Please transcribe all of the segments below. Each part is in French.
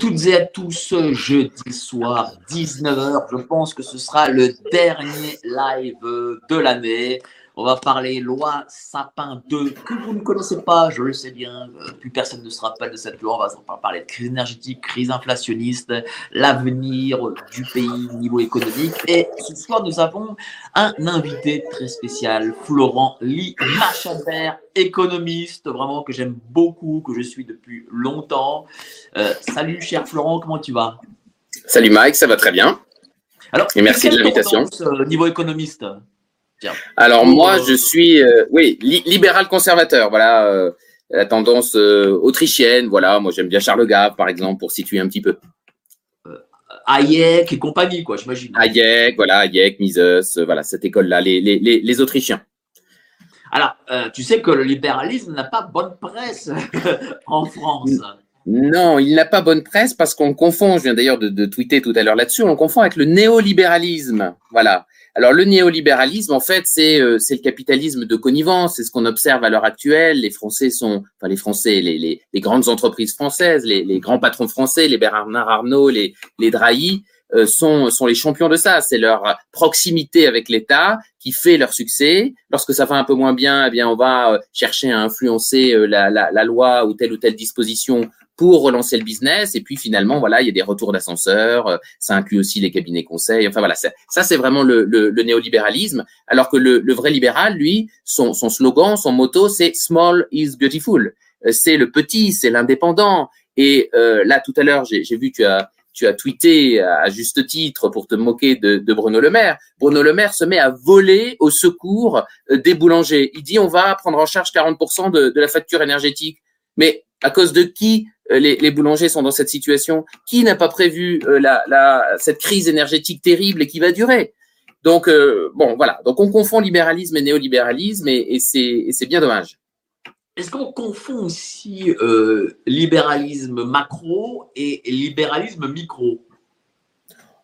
Toutes et à tous, jeudi soir, 19h. Je pense que ce sera le dernier live de l'année. On va parler loi Sapin 2 que vous ne connaissez pas, je le sais bien. Euh, plus personne ne se rappelle de cette loi. On va parler de crise énergétique, crise inflationniste, l'avenir du pays au niveau économique. Et ce soir, nous avons un invité très spécial, Florent Lee Machaber, économiste, vraiment que j'aime beaucoup, que je suis depuis longtemps. Euh, salut, cher Florent, comment tu vas? Salut Mike, ça va très bien. Alors, et merci de l'invitation. Euh, niveau économiste? Alors moi, je suis euh, oui libéral conservateur. Voilà euh, la tendance euh, autrichienne. Voilà, moi j'aime bien Charles Gave par exemple pour situer un petit peu. Hayek et compagnie quoi, j'imagine. Hayek, voilà Hayek, Mises, voilà cette école-là, les, les, les, Autrichiens. Alors, tu sais que le libéralisme n'a pas bonne presse en France. Non, il n'a pas bonne presse parce qu'on confond, je viens d'ailleurs de, de, tweeter tout à l'heure là-dessus, on confond avec le néolibéralisme. Voilà. Alors le néolibéralisme, en fait, c'est euh, c'est le capitalisme de connivence. C'est ce qu'on observe à l'heure actuelle. Les Français sont, enfin les Français, les, les, grandes entreprises françaises, les, les, grands patrons français, les Bernard Arnault, les, les Drahi, euh, sont, sont les champions de ça. C'est leur proximité avec l'État qui fait leur succès. Lorsque ça va un peu moins bien, eh bien on va euh, chercher à influencer la, la, la loi ou telle ou telle disposition pour relancer le business. Et puis finalement, voilà, il y a des retours d'ascenseur. Euh, ça inclut aussi les cabinets conseils. Enfin voilà, ça, c'est vraiment le, le, le, néolibéralisme. Alors que le, le, vrai libéral, lui, son, son slogan, son motto, c'est Small is beautiful. Euh, c'est le petit, c'est l'indépendant. Et euh, là, tout à l'heure, j'ai vu tu as tu as tweeté à juste titre pour te moquer de, de, Bruno Le Maire. Bruno Le Maire se met à voler au secours des boulangers. Il dit on va prendre en charge 40% de, de la facture énergétique. Mais à cause de qui? Euh, les, boulangers sont dans cette situation Qui n'a pas prévu euh, la, cette crise énergétique terrible et qui va durer? Donc, euh, bon, voilà. Donc, on confond libéralisme et néolibéralisme et, c'est bien dommage. Est-ce qu'on confond aussi libéralisme macro et libéralisme micro?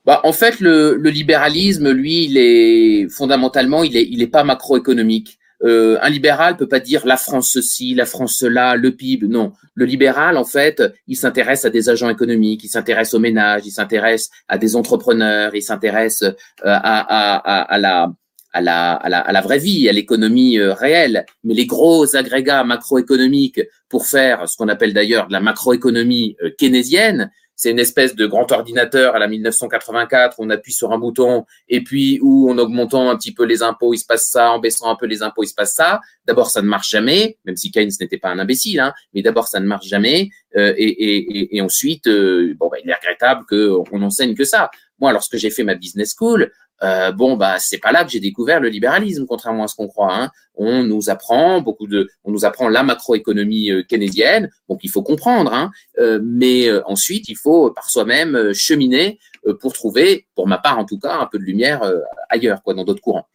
Bah, en fait, le, le, libéralisme, lui, il est fondamentalement, il est, il est pas macroéconomique. Euh, un libéral peut pas dire la France ceci, la France cela, le PIB. Non, le libéral en fait, il s'intéresse à des agents économiques, il s'intéresse aux ménages, il s'intéresse à des entrepreneurs, il s'intéresse euh, à, à, à, la à la, à la, à la vraie vie, à l'économie euh, réelle. Mais les gros agrégats macroéconomiques pour faire ce qu'on appelle d'ailleurs de la macroéconomie keynésienne, c'est une espèce de grand ordinateur à la 1984 où on appuie sur un bouton et puis où en augmentant un petit peu les impôts, il se passe ça, en baissant un peu les impôts, il se passe ça. D'abord, ça ne marche jamais, même si Keynes n'était pas un imbécile, hein, mais d'abord, ça ne marche jamais. Euh, et, et, et, ensuite, euh, bon, bah, il est regrettable qu'on enseigne que ça. Moi, lorsque j'ai fait ma business school, euh, bon bah c'est pas là que j'ai découvert le libéralisme, contrairement à ce qu'on croit. Hein. On nous apprend beaucoup de, on nous apprend la macroéconomie euh, keynésienne, donc il faut comprendre. Hein. Euh, mais euh, ensuite il faut par soi-même cheminer pour trouver, pour ma part en tout cas, un peu de lumière ailleurs, quoi, dans d'autres courants.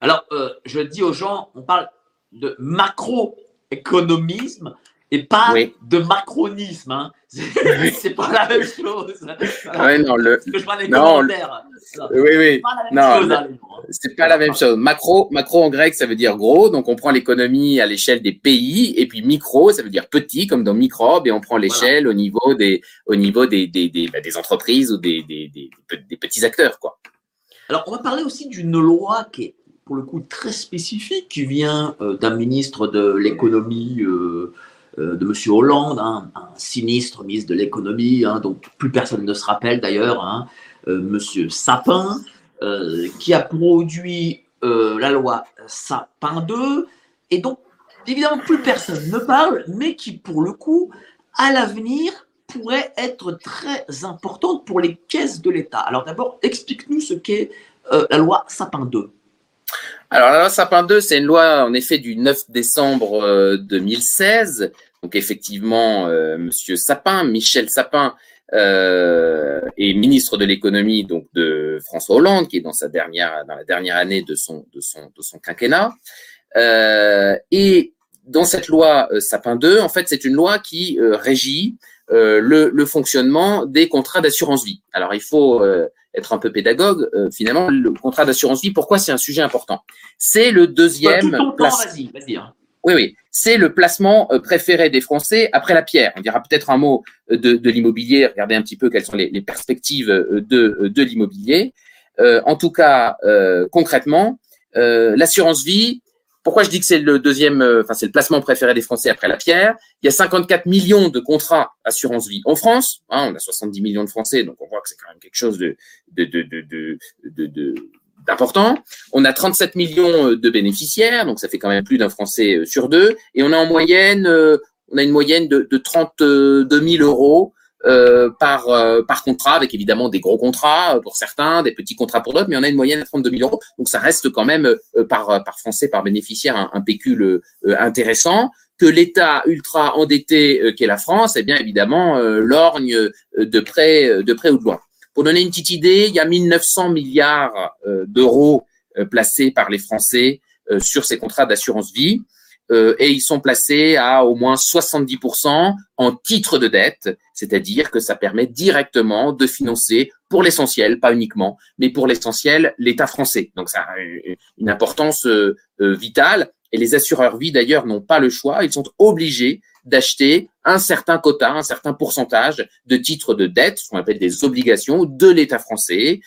Alors je dis aux gens, on parle de macroéconomisme et pas de macronisme. Hein. C'est pas la même chose. Ouais, non, le... Que je vois les non, commentaires. Oui, oui. Non, hein, c'est pas la même chose. Macro, macro en grec, ça veut dire gros. Donc, on prend l'économie à l'échelle des pays. Et puis, micro, ça veut dire petit, comme dans microbe. Et on prend l'échelle au niveau des, au niveau des, des, des, bah, des entreprises ou des, des, des, des petits acteurs, quoi. Alors, on va parler aussi d'une loi qui est pour le coup très spécifique, qui vient euh, d'un ministre de l'économie euh, de M. Hollande, hein, un sinistre ministre de l'économie, hein, dont plus personne ne se rappelle d'ailleurs, hein, euh, M. Sapin, euh, qui a produit la loi Sapin 2, et dont évidemment plus personne ne parle, mais qui pour le coup, à l'avenir, pourrait être très importante pour les caisses de l'État. Alors d'abord, explique-nous ce qu'est la loi Sapin 2. Alors la loi Sapin 2, c'est une loi en effet du 9 décembre 2016 donc effectivement, euh, Monsieur Sapin, Michel Sapin, euh, est ministre de l'économie donc de François Hollande, qui est dans sa dernière dans la dernière année de son de son de son quinquennat. Euh, et dans cette loi euh, Sapin 2, en fait, c'est une loi qui euh, régit euh, le, le, fonctionnement des contrats d'assurance vie. Alors, il faut être un peu pédagogue. finalement, le contrat d'assurance vie, pourquoi c'est un sujet important? C'est le deuxième. Tout ton temps, vas-y, vas-y. Hein. Oui, oui. C'est le placement préféré des Français après la pierre. On dira peut-être un mot de, l'immobilier. Regardez un petit peu quelles sont les, perspectives de, de l'immobilier. en tout cas, concrètement, l'assurance vie, pourquoi je dis que c'est le deuxième, euh, enfin c'est le placement préféré des Français après la pierre? Il y a 54 millions de contrats assurance vie en France. Hein, on a 70 millions de Français, donc on voit que c'est quand même quelque chose de, de d'important. On a 37 millions euh, de bénéficiaires, donc ça fait quand même plus d'un Français euh, sur deux. Et on a en moyenne, on a une moyenne de, de 32 000 euros euh, par euh, par contrat, avec évidemment des gros contrats euh, pour certains, des petits contrats pour d'autres, mais on a une moyenne à 32 000 euros. Donc ça reste quand même par par français, par bénéficiaire, un, un pécule intéressant que l'État ultra endetté qu'est la France, eh bien évidemment lorgne de près de près ou de loin. Pour donner une petite idée, il y a 1900 milliards d'euros placés par les Français sur ces contrats d'assurance vie. Euh, et ils sont placés à au moins 70% en titre de dette, c'est-à-dire que ça permet directement de financer pour l'essentiel, pas uniquement, mais pour l'essentiel, l'État français. Donc ça a une importance euh, euh, vitale. Et les assureurs vie, d'ailleurs, n'ont pas le choix. Ils sont obligés d'acheter un certain quota, un certain pourcentage de titres de dette, ce qu'on appelle des obligations de l'État français,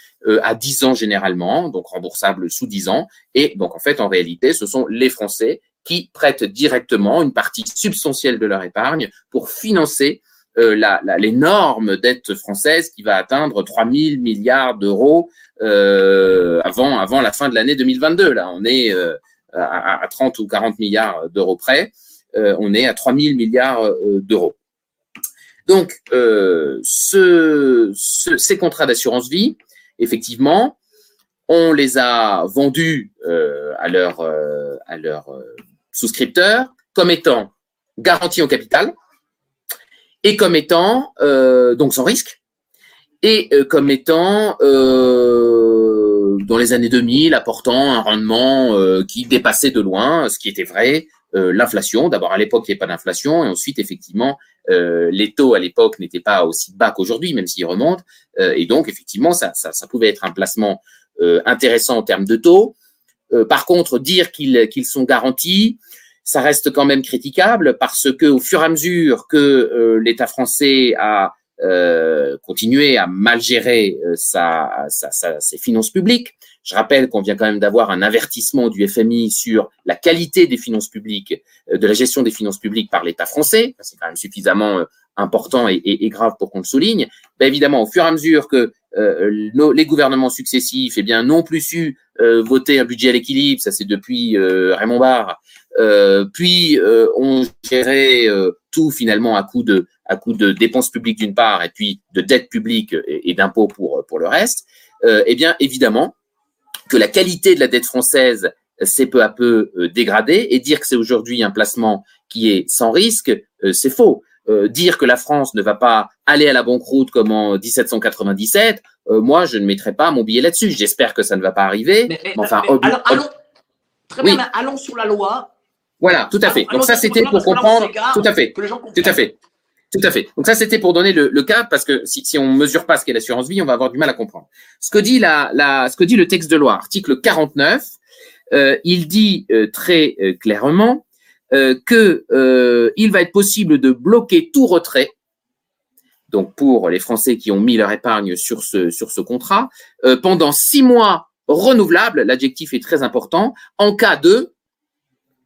à 10 ans généralement, donc remboursables sous 10 ans. Et donc, en fait, en réalité, ce sont les Français qui prêtent directement une partie substantielle de leur épargne pour financer euh, l'énorme dette française qui va atteindre 3 000 milliards d'euros euh, avant, avant la fin de l'année 2022. Là, on est euh, à, 30 ou 40 milliards d'euros près. Euh, on est à 3 000 milliards euh, d'euros. Donc, ce, ces contrats d'assurance vie, effectivement, on les a vendus à leur, à leur souscripteurs comme étant garantis en capital et comme étant euh, donc sans risque et euh, comme étant euh, dans les années 2000 apportant un rendement qui dépassait de loin ce qui était vrai l'inflation. D'abord à l'époque il n'y avait pas d'inflation et ensuite effectivement les taux à l'époque n'étaient pas aussi bas qu'aujourd'hui même s'ils remontent et donc effectivement ça, ça, pouvait être un placement intéressant en termes de taux. par contre dire qu'ils sont garantis ça reste quand même critiquable parce que au fur et à mesure que euh, l'État français a euh, continué à mal gérer euh, sa, sa, ses finances publiques, je rappelle qu'on vient quand même d'avoir un avertissement du FMI sur la qualité des finances publiques, euh, de la gestion des finances publiques par l'État français. C'est quand même suffisamment important et, grave pour qu'on le souligne. Ben évidemment, au fur et à mesure que euh, les gouvernements successifs eh bien, n'ont plus su euh, voter un budget à l'équilibre, ça c'est depuis euh, Raymond Barre, euh, puis on gérait tout finalement à coup de dépenses publiques d'une part et puis de dettes publiques et, d'impôts pour pour le reste. eh bien, évidemment que la qualité de la dette française s'est peu à peu dégradée et dire que c'est aujourd'hui un placement qui est sans risque, c'est faux. Euh, dire que la France ne va pas aller à la banqueroute comme en 1797, euh, moi, je ne mettrai pas mon billet là-dessus. J'espère que ça ne va pas arriver. Mais, enfin, alors, allons, très bien, allons sur la loi. Voilà, tout à fait. Donc ça, c'était pour comprendre. Tout à fait. Tout à fait. Tout à fait. Donc ça, c'était pour donner le, cadre, parce que si, si on mesure pas ce qu'est l'assurance vie, on va avoir du mal à comprendre. Ce que dit que le texte de loi, article 49, euh, il dit très clairement euh, que euh, il va être possible de bloquer tout retrait. Donc pour les Français qui ont mis leur épargne sur ce sur ce contrat euh, pendant six mois renouvelables, l'adjectif est très important en cas de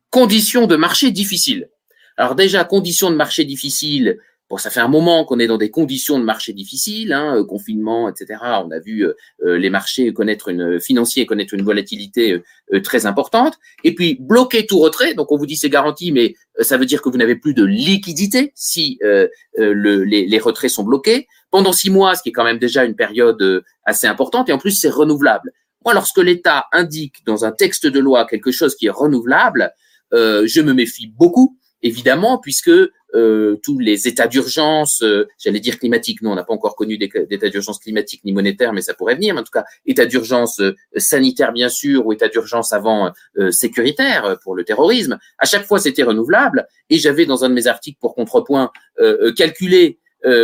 conditions de marché difficiles. Alors déjà conditions de marché difficiles, Bon, ça fait un moment qu'on est dans des conditions de marché difficiles, hein, euh, confinement, etc. On a vu euh, euh, les marchés connaître une financiers connaître une volatilité très importante. Et puis bloquer tout retrait. Donc on vous dit c'est garanti, mais ça veut dire que vous n'avez plus de liquidité si le, les, les, retraits sont bloqués pendant six mois, ce qui est quand même déjà une période assez importante. Et en plus c'est renouvelable. Moi, lorsque l'État indique dans un texte de loi quelque chose qui est renouvelable, je me méfie beaucoup évidemment, puisque euh, tous les états d'urgence, euh, j'allais dire climatique, non, on n'a pas encore connu d'état d'urgence climatique ni monétaire, mais ça pourrait venir. Mais en tout cas, état d'urgence euh, sanitaire bien sûr, ou état d'urgence avant sécuritaire pour le terrorisme. À chaque fois, c'était renouvelable. Et j'avais dans un de mes articles pour contrepoint calculé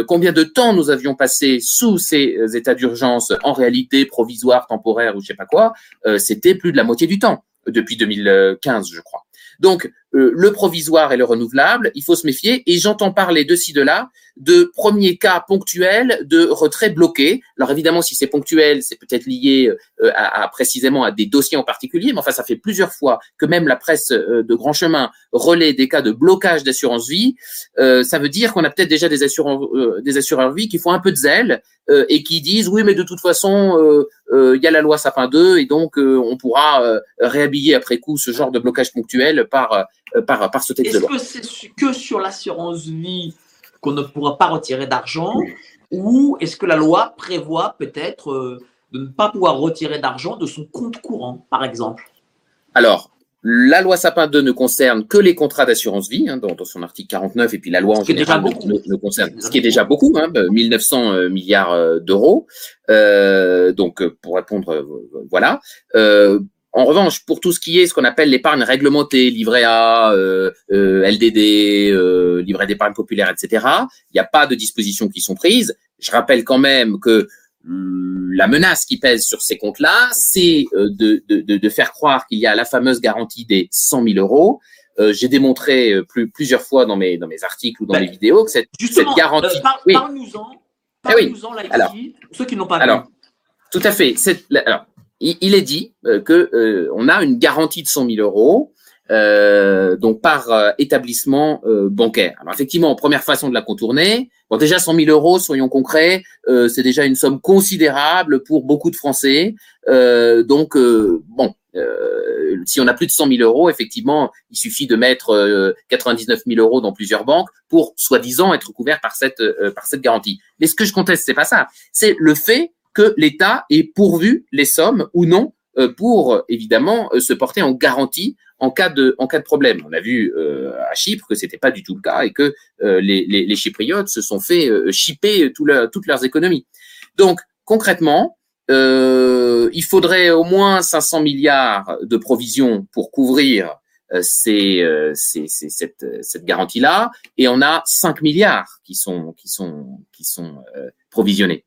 combien de temps nous avions passé sous ces états d'urgence en réalité provisoire, temporaire ou je sais pas quoi. C'était plus de la moitié du temps depuis 2015, je crois. Donc, euh, le provisoire et le renouvelable, il faut se méfier. Et j'entends parler de ci, de là, de premiers cas ponctuels de retrait bloqué. Alors évidemment, si c'est ponctuel, c'est peut-être lié euh, à, précisément à des dossiers en particulier, mais enfin, ça fait plusieurs fois que même la presse euh, de grand chemin relaie des cas de blocage d'assurance vie. ça veut dire qu'on a peut-être déjà des assureurs, des assureurs vie qui font un peu de zèle et qui disent oui, mais de toute façon, il y a la loi Sapin 2 et donc on pourra réhabiller après coup ce genre de blocage ponctuel par euh, par, par ce texte de loi. Est-ce que c'est que sur l'assurance vie qu'on ne pourra pas retirer d'argent ou est-ce que la loi prévoit peut-être euh, de ne pas pouvoir retirer d'argent de son compte courant, par exemple? Alors, la loi Sapin 2 ne concerne que les contrats d'assurance vie, hein, dans, son article 49, et puis la loi en général ne, concerne, ce qui est déjà beaucoup, hein, 1900 euh, milliards d'euros. donc, pour répondre, voilà. En revanche, pour tout ce qui est ce qu'on appelle l'épargne réglementée, livret A, euh, euh, LDD, euh, livret d'épargne populaire, etc., il n'y a pas de dispositions qui sont prises. Je rappelle quand même que hum, la menace qui pèse sur ces comptes-là, c'est de, de, de, faire croire qu'il y a la fameuse garantie des 100 000 euros. J'ai démontré plus, plusieurs fois dans mes, dans mes articles ou dans ben, mes vidéos que cette, cette garantie... oui. Parle-nous-en, eh parle là ceux qui n'ont pas alors, Tout à fait. Alors, il, est dit euh, que euh, on a une garantie de 100 000 euros euh, donc par établissement bancaire. Alors effectivement, première façon de la contourner. Bon, déjà 100 000 euros, soyons concrets, c'est déjà une somme considérable pour beaucoup de Français. donc bon, si on a plus de 100 000 euros, effectivement, il suffit de mettre 99 000 euros dans plusieurs banques pour soi-disant être couvert par cette par cette garantie. Mais ce que je conteste, c'est pas ça. C'est le fait que l'État ait pourvu les sommes ou non euh, pour évidemment euh, se porter en garantie en cas de en cas de problème. On a vu euh, à Chypre que c'était pas du tout le cas et que les, les, Chypriotes se sont fait chipper tout toutes leurs économies. Donc concrètement, il faudrait au moins 500 milliards de provisions pour couvrir cette, cette garantie-là, et on a 5 milliards qui sont qui sont qui sont provisionnés.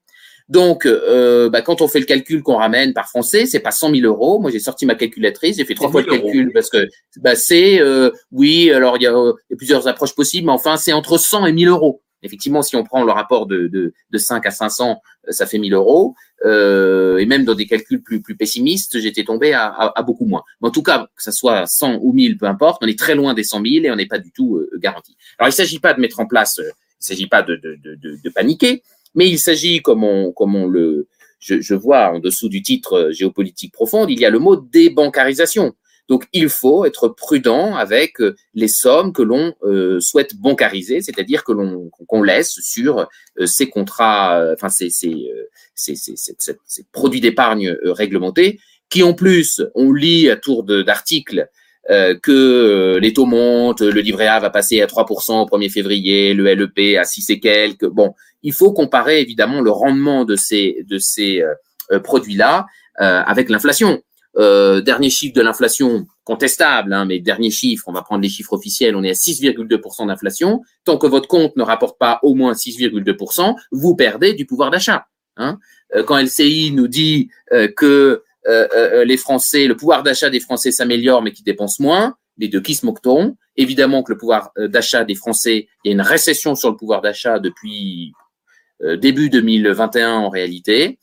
Donc, euh, bah, quand on fait le calcul qu'on ramène par français, c'est pas 100 000 euros. Moi, j'ai sorti ma calculatrice, j'ai fait trois fois le calcul parce que bah, c'est, euh, oui, alors il y, a, plusieurs approches possibles, mais enfin, c'est entre 100 et 1000 euros. Effectivement, si on prend le rapport de, de, de 5 à 500, euh, ça fait 1000 euros. Euh, et même dans des calculs plus, plus pessimistes, j'étais tombé à, à, beaucoup moins. Mais en tout cas, que ça soit 100 ou 1000, peu importe, on est très loin des 100 000 et on n'est pas du tout garanti. Alors, il ne s'agit pas de mettre en place, il ne s'agit pas de, de, de, de paniquer, mais il s'agit, comme on, comme on le, je, vois en dessous du titre euh, géopolitique profonde, il y a le mot débancarisation. Donc, il faut être prudent avec euh, les sommes que l'on euh, souhaite bancariser, c'est-à-dire que l'on qu'on laisse sur ces contrats, enfin ces, ces, ces, ces produits d'épargne réglementés, qui en plus, on lit à tour d'articles euh, que euh, les taux montent, le livret A va passer à 3% au 1er février, le LEP à 6 et quelques. Bon, il faut comparer évidemment le rendement de ces, de ces euh, produits-là avec l'inflation. dernier chiffre de l'inflation contestable, hein, mais dernier chiffre, on va prendre les chiffres officiels, on est à 6,2% d'inflation. Tant que votre compte ne rapporte pas au moins 6,2%, vous perdez du pouvoir d'achat. Hein. quand LCI nous dit que euh, euh, euh, les Français, le pouvoir d'achat des Français s'améliore, mais qui dépensent moins. Les deux qui se moqueront. Évidemment que le pouvoir d'achat des Français, il y a une récession sur le pouvoir d'achat depuis début 2021 en réalité,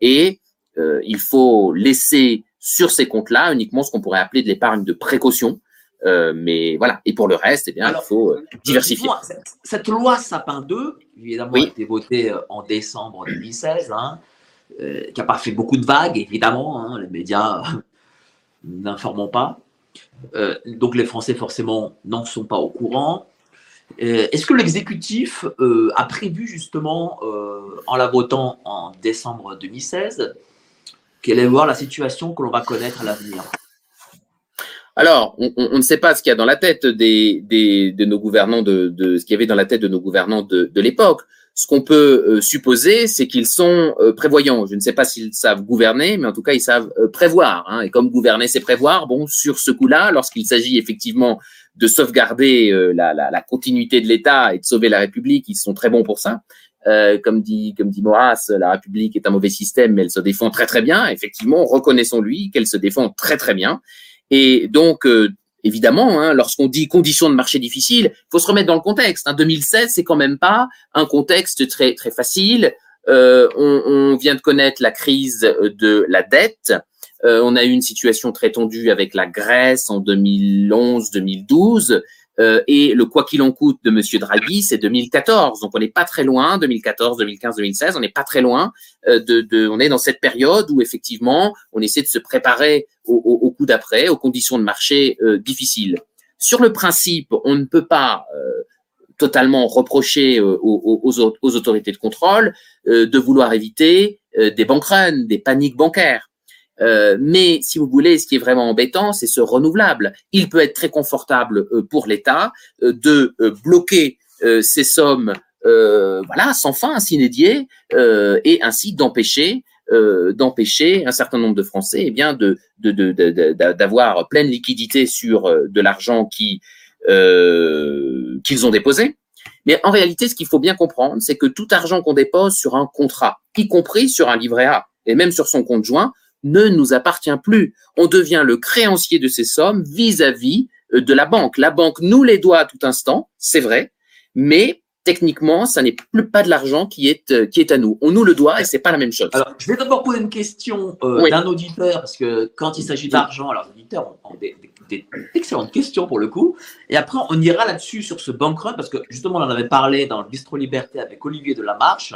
et il faut laisser sur ces comptes-là uniquement ce qu'on pourrait appeler de l'épargne de précaution. mais voilà. Et pour le reste, eh bien, il faut diversifier. Cette, loi Sapin 2, évidemment, a été votée en décembre 2016. Hein, euh, qui n'a pas fait beaucoup de vagues, évidemment, hein, les médias n'informent pas. Euh, donc les Français, forcément, n'en sont pas au courant. Euh, est-ce que l'exécutif a prévu justement, en la votant en décembre 2016, qu'elle allait voir la situation que l'on va connaître à l'avenir? Alors, on, ne sait pas ce qu'il y a dans la tête de nos gouvernants, de, ce qu'il y avait dans la tête de nos gouvernants de l'époque. Ce qu'on peut euh, supposer, c'est qu'ils sont euh, prévoyants. Je ne sais pas s'ils savent gouverner, mais en tout cas, ils savent euh, prévoir. Hein. Et comme gouverner, c'est prévoir, bon, sur ce coup-là, lorsqu'il s'agit effectivement de sauvegarder la, continuité de l'État et de sauver la République, ils sont très bons pour ça. Comme dit comme dit la République est un mauvais système, mais elle se défend très très bien. Effectivement, reconnaissons-lui qu'elle se défend très très bien. Et donc, évidemment, hein, lorsqu'on dit conditions de marché difficiles, il faut se remettre dans le contexte. Hein. 2016, c'est quand même pas un contexte très très facile. Euh, on, vient de connaître la crise de la dette. Euh, on a eu une situation très tendue avec la Grèce en 2011-2012. Euh, et le quoi qu'il en coûte de Monsieur Draghi, c'est 2014. Donc on n'est pas très loin, 2014, 2015, 2016, on n'est pas très loin euh, de, de, On est dans cette période où effectivement, on essaie de se préparer au, au, coup d'après, aux conditions de marché euh, difficiles. Sur le principe, on ne peut pas totalement reprocher aux, autorités de contrôle de vouloir éviter des bank des paniques bancaires. Euh, mais si vous voulez, ce qui est vraiment embêtant, c'est ce renouvelable. Il peut être très confortable euh, pour l'État euh, de bloquer ces sommes, voilà, sans fin, s'inédier, et ainsi d'empêcher d'empêcher un certain nombre de Français, eh bien, de d'avoir pleine liquidité sur de l'argent qui qu'ils ont déposé. Mais en réalité, ce qu'il faut bien comprendre, c'est que tout argent qu'on dépose sur un contrat, y compris sur un livret A, et même sur son compte joint, ne nous appartient plus. On devient le créancier de ces sommes vis-à-vis euh, de la banque. La banque nous les doit à tout instant, c'est vrai, mais techniquement, ça n'est plus pas de l'argent qui est euh, qui est à nous. On nous le doit et c'est pas la même chose. Alors, je vais d'abord poser une question euh, d'un auditeur parce que quand il s'agit d'argent, alors les auditeurs ont des, des, excellentes questions pour le coup. Et après, on ira là-dessus sur ce bank parce que justement, on en avait parlé dans le Bistro Liberté avec Olivier de la Marche.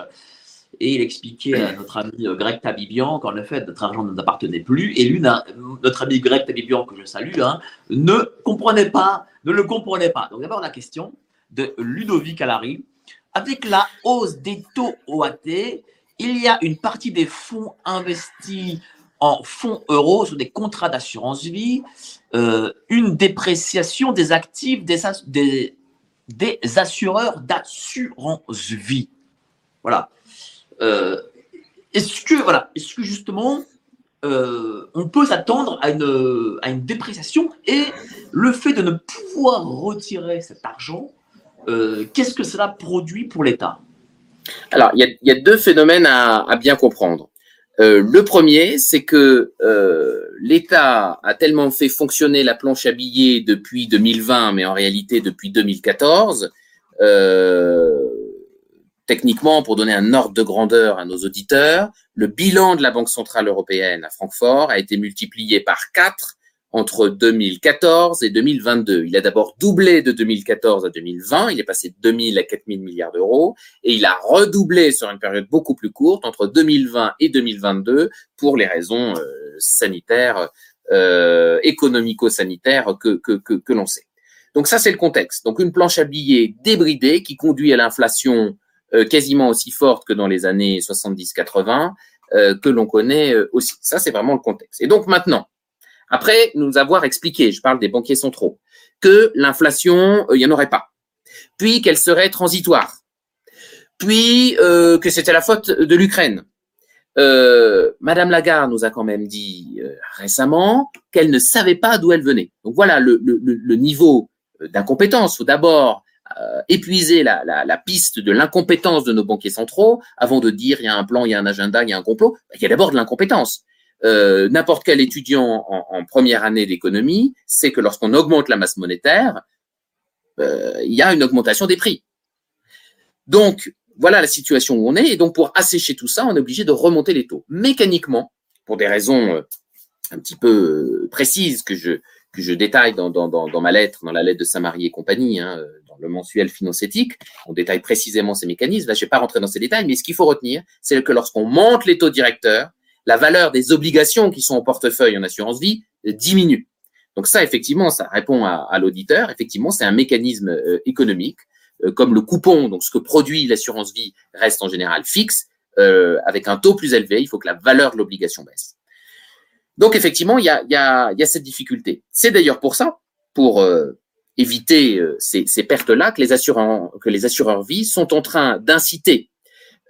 Et il expliquait à notre ami euh, Greg Tabibian qu'en effet, notre argent ne nous appartenait plus. Et lui, notre ami Greg Tabibian, que je salue, hein, ne comprenait pas, ne le comprenait pas. Donc d'abord la question de Ludovic Alary. Avec la hausse des taux OAT, il y a une partie des fonds investis en fonds euros sur des contrats d'assurance vie, euh, une dépréciation des actifs des, des, des assureurs d'assurance vie. Voilà. Euh, est-ce que, voilà, est-ce que justement, euh, on peut s'attendre à une, à une dépréciation et le fait de ne pouvoir retirer cet argent, euh, qu'est-ce que cela produit pour l'État? Alors, il y, a, deux phénomènes à, bien comprendre. Le premier, c'est que l'État a tellement fait fonctionner la planche à billets depuis 2020, mais en réalité depuis 2014, euh, Techniquement, pour donner un ordre de grandeur à nos auditeurs, le bilan de la Banque centrale européenne à Francfort a été multiplié par 4 entre 2014 et 2022. Il a d'abord doublé de 2014 à 2020, il est passé de 2000 à 4000 milliards d'euros, et il a redoublé sur une période beaucoup plus courte entre 2020 et 2022 pour les raisons euh, sanitaires, euh, économico-sanitaires que, que, l'on sait. Donc ça, c'est le contexte. Donc une planche à billets débridée qui conduit à l'inflation quasiment aussi forte que dans les années 70-80, euh, que l'on connaît euh, aussi. Ça, c'est vraiment le contexte. Et donc maintenant, après nous avoir expliqué, je parle des banquiers centraux, que l'inflation, il n'y en aurait pas, puis qu'elle serait transitoire, puis que c'était la faute de l'Ukraine. Madame Lagarde nous a quand même dit récemment qu'elle ne savait pas d'où elle venait. Donc voilà le, le, le niveau d'incompétence. Faut d'abord euh, épuiser la, la, piste de l'incompétence de nos banquiers centraux avant de dire il y a un plan, il y a un agenda, il y a un complot. Il y a d'abord de l'incompétence. Euh, N'importe quel étudiant en, première année d'économie sait que lorsqu'on augmente la masse monétaire, euh, il y a une augmentation des prix. Donc, voilà la situation où on est. Et donc, pour assécher tout ça, on est obligé de remonter les taux. Mécaniquement, pour des raisons un petit peu précises que je, que je détaille dans, dans, dans, ma lettre, dans la lettre de Saint-Marie et compagnie, hein, le mensuel financétique, on détaille précisément ces mécanismes. Là, je vais pas rentrer dans ces détails, mais ce qu'il faut retenir, c'est que lorsqu'on monte les taux directeurs, la valeur des obligations qui sont en portefeuille en assurance vie diminue. Donc ça, effectivement, ça répond à, à l'auditeur. Effectivement, c'est un mécanisme euh, économique, euh, comme le coupon, donc ce que produit l'assurance vie reste en général fixe, euh, avec un taux plus élevé, il faut que la valeur de l'obligation baisse. Donc effectivement, il y a, y, a, y a cette difficulté. C'est d'ailleurs pour ça, pour euh, éviter euh, ces, pertes-là que les assureurs que les assureurs vie sont en train d'inciter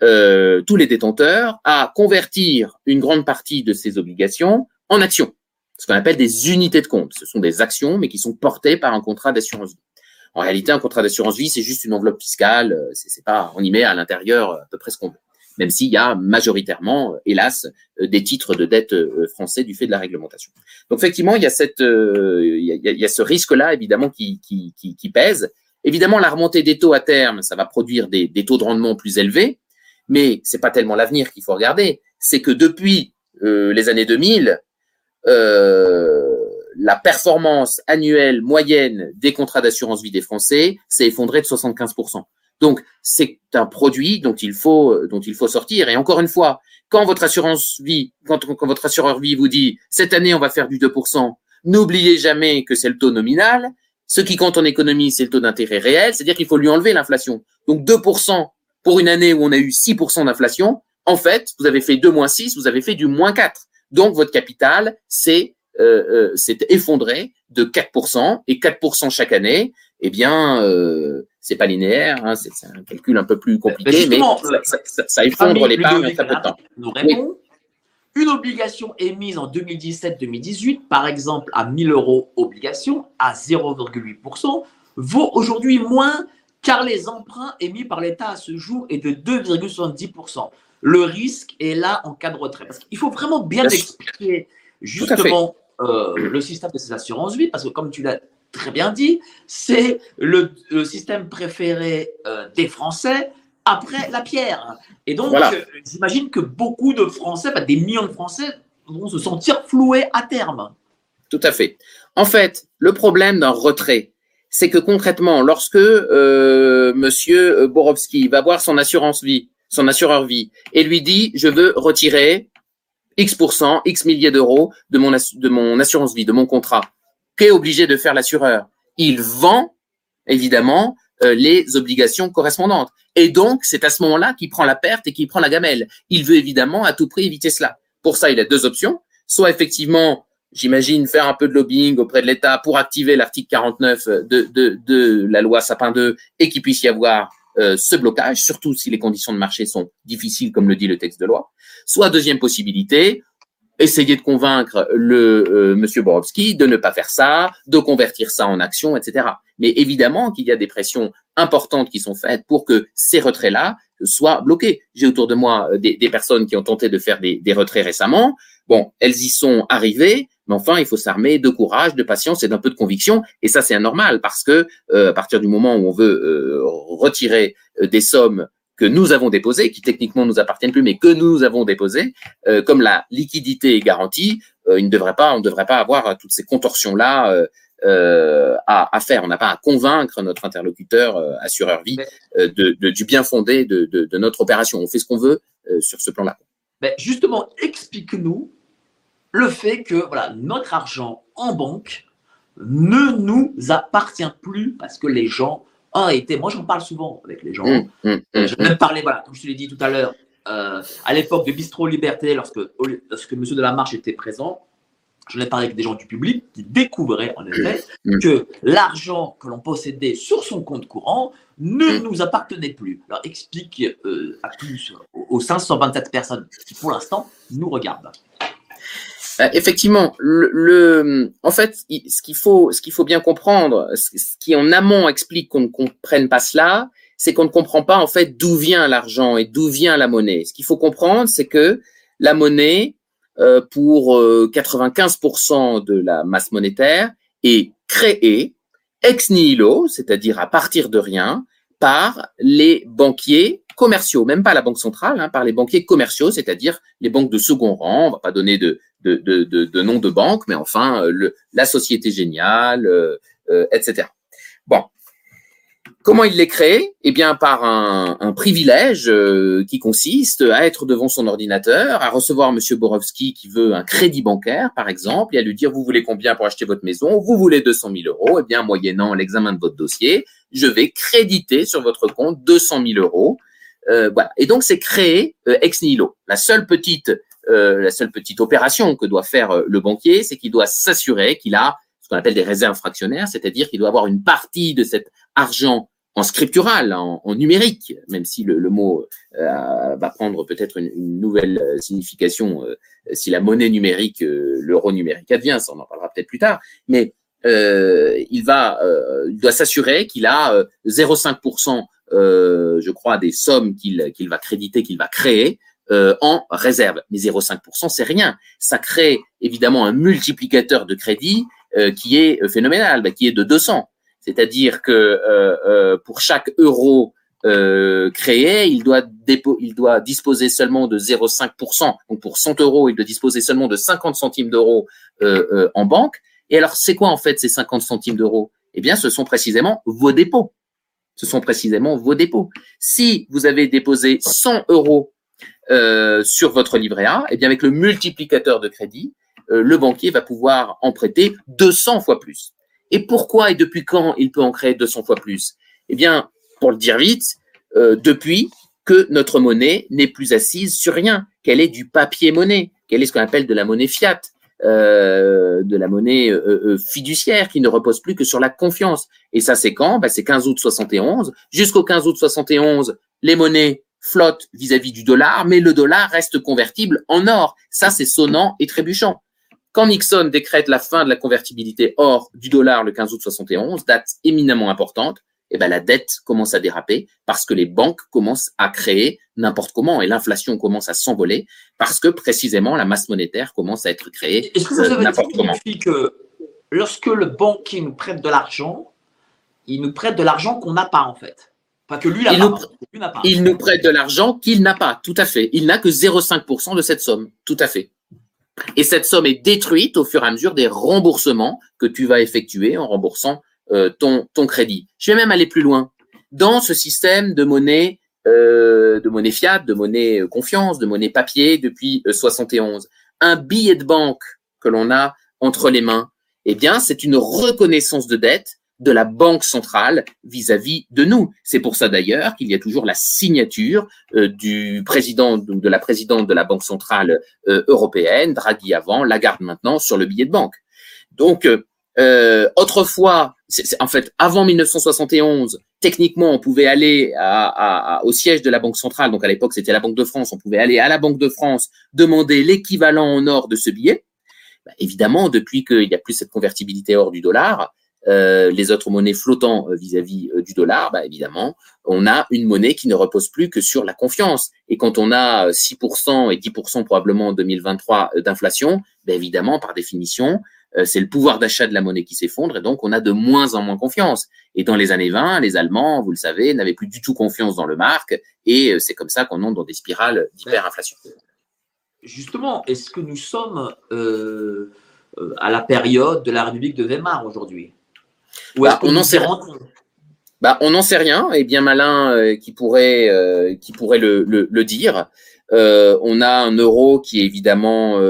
euh, tous les détenteurs à convertir une grande partie de ces obligations en actions, ce qu'on appelle des unités de compte. Ce sont des actions, mais qui sont portées par un contrat d'assurance vie. En réalité, un contrat d'assurance vie, c'est juste une enveloppe fiscale. Euh, c'est pas, on y met à l'intérieur à peu près ce qu'on veut. Même s'il y a majoritairement, hélas, des titres de dette français du fait de la réglementation. Donc effectivement, il y a ce risque-là évidemment qui, pèse. Évidemment, la remontée des taux à terme, ça va produire des, taux de rendement plus élevés, mais c'est pas tellement l'avenir qu'il faut regarder, c'est que depuis les années 2000, euh, la performance annuelle moyenne des contrats d'assurance vie des Français s'est effondrée de 75%. Donc, c'est un produit dont il faut, dont il faut sortir. Et encore une fois, quand votre assurance vie, quand, quand votre assureur vie vous dit, cette année, on va faire du 2%, n'oubliez jamais que c'est le taux nominal. Ce qui compte en économie, c'est le taux d'intérêt réel, c'est-à-dire qu'il faut lui enlever l'inflation. Donc, 2% pour une année où on a eu 6% d'inflation, en fait, vous avez fait 2 moins 6, vous avez fait du moins 4. Donc, votre capital, c'est euh, euh, effondré de 4% et 4% chaque année, eh bien, euh, c'est pas linéaire, hein, c'est un calcul un peu plus compliqué, mais, euh, ça, ça, ça, effondre l'épargne en très peu de temps. Nous répond, Une obligation émise en 2017-2018, par exemple à 1000 euros obligation à 0,8%, vaut aujourd'hui moins car les emprunts émis par l'État à ce jour est de 2,70%. Le risque est là en cas de retrait. Parce qu'il faut vraiment bien expliquer justement euh, le système de ces assurances vie, parce que comme tu l'as très bien dit, c'est le, système préféré euh, des Français après la pierre. Et donc, euh, j'imagine que beaucoup de Français, des millions de Français, vont se sentir floués à terme. Tout à fait. En fait, le problème d'un retrait, c'est que concrètement, lorsque euh, Monsieur Borowski va voir son assurance vie, son assureur vie, et lui dit je veux retirer X X milliers d'euros de mon, de mon assurance vie, de mon contrat, qu'est obligé de faire l'assureur Il vend évidemment euh, les obligations correspondantes. Et donc, c'est à ce moment-là qu'il prend la perte et qu'il prend la gamelle. Il veut évidemment à tout prix éviter cela. Pour ça, il a deux options. Soit effectivement j'imagine, faire un peu de lobbying auprès de l'État pour activer l'article 49 de, de, la loi Sapin 2 et qu'il puisse y avoir euh, ce blocage, surtout si les conditions de marché sont difficiles, comme le dit le texte de loi. Soit deuxième possibilité, essayer de convaincre le euh, monsieur Borowski de ne pas faire ça, de convertir ça en action, etc. Mais évidemment qu'il y a des pressions importantes qui sont faites pour que ces retraits-là soient bloqués. J'ai autour de moi euh, des, personnes qui ont tenté de faire des, retraits récemment. Bon, elles y sont arrivées, mais enfin, il faut s'armer de courage, de patience et d'un peu de conviction. Et ça, c'est anormal parce que euh, à partir du moment où on veut euh, retirer des sommes que nous avons déposées, qui techniquement nous appartiennent plus, mais que nous avons déposées, comme la liquidité est garantie, il ne devrait pas, on ne devrait pas avoir toutes ces contorsions là. À, à, faire. On n'a pas à convaincre notre interlocuteur assureur vie de, de, du bien fondé de, de, notre opération. On fait ce qu'on veut sur ce plan-là. Mais justement, explique-nous le fait que voilà, notre argent en banque ne nous appartient plus parce que les gens été. Moi, j'en parle souvent avec les gens. Mmh, mmh, mmh, je vais même parler, voilà, comme je te l'ai dit tout à l'heure, euh, à l'époque de Bistro Liberté, lorsque, lorsque M. Delamarche était présent, je l'ai parlé avec des gens du public qui découvraient en effet que l'argent que l'on possédait sur son compte courant ne nous appartenait plus. Alors explique euh, à plus aux 527 personnes qui pour l'instant nous regardent. Euh, effectivement, le, en fait, ce qu'il faut, ce qu'il faut bien comprendre, ce qui en amont explique qu'on ne comprenne pas cela, c'est qu'on ne comprend pas en fait d'où vient l'argent et d'où vient la monnaie. Ce qu'il faut comprendre, c'est que la monnaie, euh, pour 95% euh, de la masse monétaire, est créée ex nihilo, c'est-à-dire à partir de rien, par les banquiers commerciaux, même pas la banque centrale, hein, par les banquiers commerciaux, c'est-à-dire les banques de second rang. On va pas donner de, de, de, de, de nom de banque, mais enfin euh, le, la société géniale, euh, euh, etc. Bon, comment il l'est créé? Eh bien, par un, un privilège qui consiste à être devant son ordinateur, à recevoir Monsieur Borowski qui veut un crédit bancaire, par exemple, et à lui dire vous voulez combien pour acheter votre maison? Vous voulez 200 000 euros? Eh bien, moyennant l'examen de votre dossier, je vais créditer sur votre compte 200 000 euros. Euh, voilà. Et donc, c'est créé ex nihilo. La seule petite euh, la seule petite opération que doit faire euh, le banquier, c'est qu'il doit s'assurer qu'il a ce qu'on appelle des réserves fractionnaires, c'est-à-dire qu'il doit avoir une partie de cet argent en scriptural, en, numérique, même si le, mot euh, va prendre peut-être une, nouvelle signification si la monnaie numérique, l'euro numérique advient, ça on en parlera peut-être plus tard, mais il va, il doit s'assurer qu'il a 0,5% je crois, des sommes qu'il qu'il va créditer, qu'il va créer en réserve. Mais 0,5%, c'est rien. Ça crée évidemment un multiplicateur de crédit qui est phénoménal, bah, qui est de 200. C'est-à-dire que pour chaque euro euh, créé, il doit, il doit disposer seulement de 0,5%. Donc pour 100 euros, il doit disposer seulement de 50 centimes d'euros euh, euh, en banque. Et alors, c'est quoi en fait ces 50 centimes d'euros? Eh bien, ce sont précisément vos dépôts. Ce sont précisément vos dépôts. Si vous avez déposé 100 euros euh, sur votre livret A, eh bien avec le multiplicateur de crédit, euh, le banquier va pouvoir en prêter 200 fois plus. Et pourquoi et depuis quand il peut en créer 200 fois plus? Eh bien, pour le dire vite, euh, depuis que notre monnaie n'est plus assise sur rien, qu'elle est du papier-monnaie, qu'elle est ce qu'on appelle de la monnaie fiat, euh, de la monnaie euh, fiduciaire qui ne repose plus que sur la confiance. Et ça, c'est quand? Bah, C'est 15 août 71. Jusqu'au 15 août 71, les monnaies flottent vis-à-vis du dollar, mais le dollar reste convertible en or. Ça, c'est sonnant et trébuchant. Quand Nixon décrète la fin de la convertibilité or du dollar le 15 août 71, date éminemment importante, eh ben, la dette commence à déraper parce que les banques commencent à créer n'importe comment et l'inflation commence à s'envoler parce que précisément la masse monétaire commence à être créée Est-ce que vous avez n'importe comment. que lorsque le banquier nous prête de l'argent, il nous prête de l'argent qu'on n'a pas en fait? Pas que lui, il, nous, pas. il nous prête de l'argent qu'il n'a pas, tout à fait. Il n'a que 0,5% de cette somme, tout à fait. Et cette somme est détruite au fur et à mesure des remboursements que tu vas effectuer en remboursant euh, ton, ton crédit. Je vais même aller plus loin. Dans ce système de monnaie, euh, de monnaie fiat, de monnaie euh, confiance, de monnaie papier depuis 71, un billet de banque que l'on a entre les mains, eh bien, c'est une reconnaissance de dette de la banque centrale vis-à-vis de nous. C'est pour ça d'ailleurs qu'il y a toujours la signature du président de la présidente de la banque centrale européenne, Draghi avant, Lagarde maintenant, sur le billet de banque. Donc euh, autrefois, en fait, avant 1971, techniquement, on pouvait aller à, au siège de la Banque centrale, donc à l'époque c'était la Banque de France, on pouvait aller à la Banque de France demander l'équivalent en or de ce billet. Bah, évidemment, depuis qu'il n'y a plus cette convertibilité hors du dollar, euh, les autres monnaies flottant euh, vis-à-vis euh, du dollar, bah, évidemment, on a une monnaie qui ne repose plus que sur la confiance. Et quand on a 6% et 10% probablement en 2023 d'inflation, bah, évidemment, par définition, c'est le pouvoir d'achat de la monnaie qui s'effondre et donc on a de moins en moins confiance. Et dans les années 20, les Allemands, vous le savez, n'avaient plus du tout confiance dans le marque et c'est comme ça qu'on entre dans des spirales d'hyperinflation. Justement, est-ce que nous sommes à la période de la République de Weimar aujourd'hui? Bah, on n'en sait rien. Bah, on n'en sait rien, et bien malin qui pourrait qui pourrait le, le dire. on a un euro qui est évidemment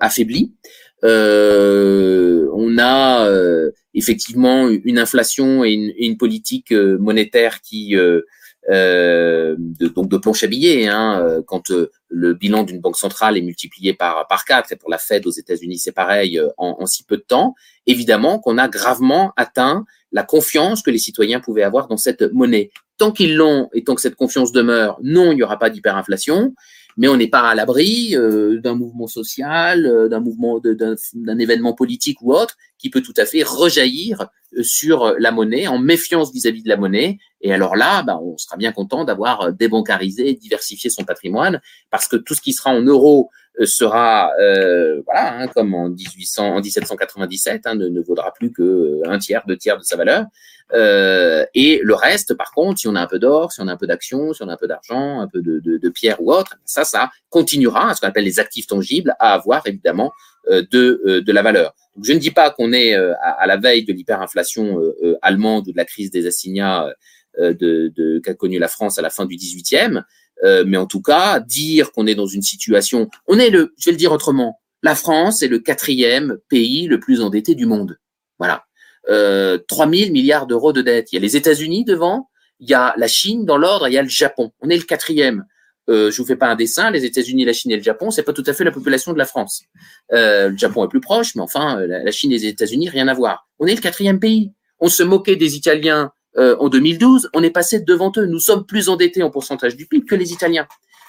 affaibli. Euh, on a euh, effectivement une inflation et une, politique euh, monétaire qui de, donc de planche à billets, hein, quand le bilan d'une banque centrale est multiplié par par quatre, et pour la Fed aux États-Unis c'est pareil en, en, si peu de temps, évidemment qu'on a gravement atteint la confiance que les citoyens pouvaient avoir dans cette monnaie. Tant qu'ils l'ont et tant que cette confiance demeure, non, il n'y aura pas d'hyperinflation mais on n'est pas à l'abri euh, d'un mouvement social, euh, d'un mouvement, d'un événement politique ou autre qui peut tout à fait rejaillir euh, sur la monnaie en méfiance vis-à-vis de la monnaie. Et alors là, bah, on sera bien content d'avoir débancarisé, diversifié son patrimoine, parce que tout ce qui sera en euros sera, euh, voilà, hein, comme en 1800, en 1797, hein, ne, vaudra plus que un tiers, deux tiers de sa valeur. Euh, et le reste, par contre, si on a un peu d'or, si on a un peu d'actions, si on a un peu d'argent, un peu de, de, de, pierre ou autre, ça, ça continuera, ce qu'on appelle les actifs tangibles, à avoir évidemment euh, de, euh, de la valeur. Je ne dis pas qu'on est à, à, la veille de l'hyperinflation allemande ou de la crise des assignats qu'a connu la France à la fin du 18e, mais en tout cas, dire qu'on est dans une situation, on est le, je vais le dire autrement, la France est le quatrième pays le plus endetté du monde. Voilà euh, 3 000 milliards d'euros de dette. Il y a les États-Unis devant, il y a la Chine dans l'ordre, il y a le Japon. On est le quatrième. Euh, je vous fais pas un dessin, les États-Unis, la Chine et le Japon, c'est pas tout à fait la population de la France. Euh, le Japon est plus proche, mais enfin, la Chine et les États-Unis, rien à voir. On est le quatrième pays. On se moquait des Italiens euh, en 2012, on est passé devant eux. Nous sommes plus endettés en pourcentage du PIB que les Italiens.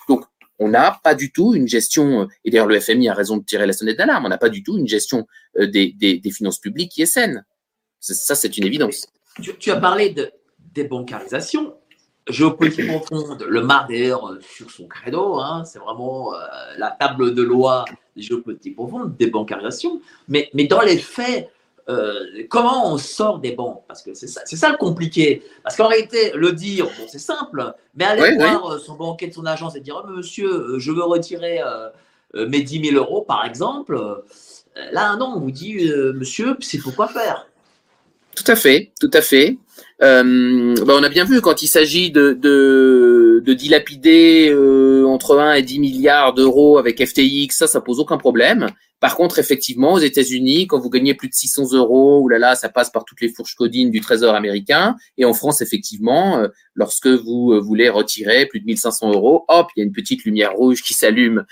Donc, on n'a pas du tout une gestion, euh, et d'ailleurs le FMI a raison de tirer la sonnette d'alarme, on n'a pas du tout une gestion euh, des, finances publiques qui est saine. Ça, c'est une évidence. Tu, as parlé de débancarisation. Géopolitique profonde, le marque d'ailleurs sur son credo, hein, c'est vraiment la table de loi des géopolitiques profondes, débancarisation. Mais, mais dans les faits, comment on sort des banques? Parce que c'est ça, c'est ça le compliqué. Parce qu'en réalité, le dire, bon, c'est simple, mais aller voir son banquier de son agence et dire oh, Monsieur, je veux retirer mes 10 000 euros, par exemple. Là, non, on vous dit Monsieur, c'est pourquoi faire? Tout à fait, tout à fait. Euh, bah, on a bien vu quand il s'agit de, de, de, dilapider euh, entre 1 et 10 milliards d'euros avec FTX, ça, ça pose aucun problème. Par contre, effectivement, aux États-Unis, quand vous gagnez plus de 600 euros, oulala, ça passe par toutes les fourches codines du Trésor américain. Et en France, effectivement, euh, lorsque vous euh, voulez retirer plus de 1500 euros, hop, il y a une petite lumière rouge qui s'allume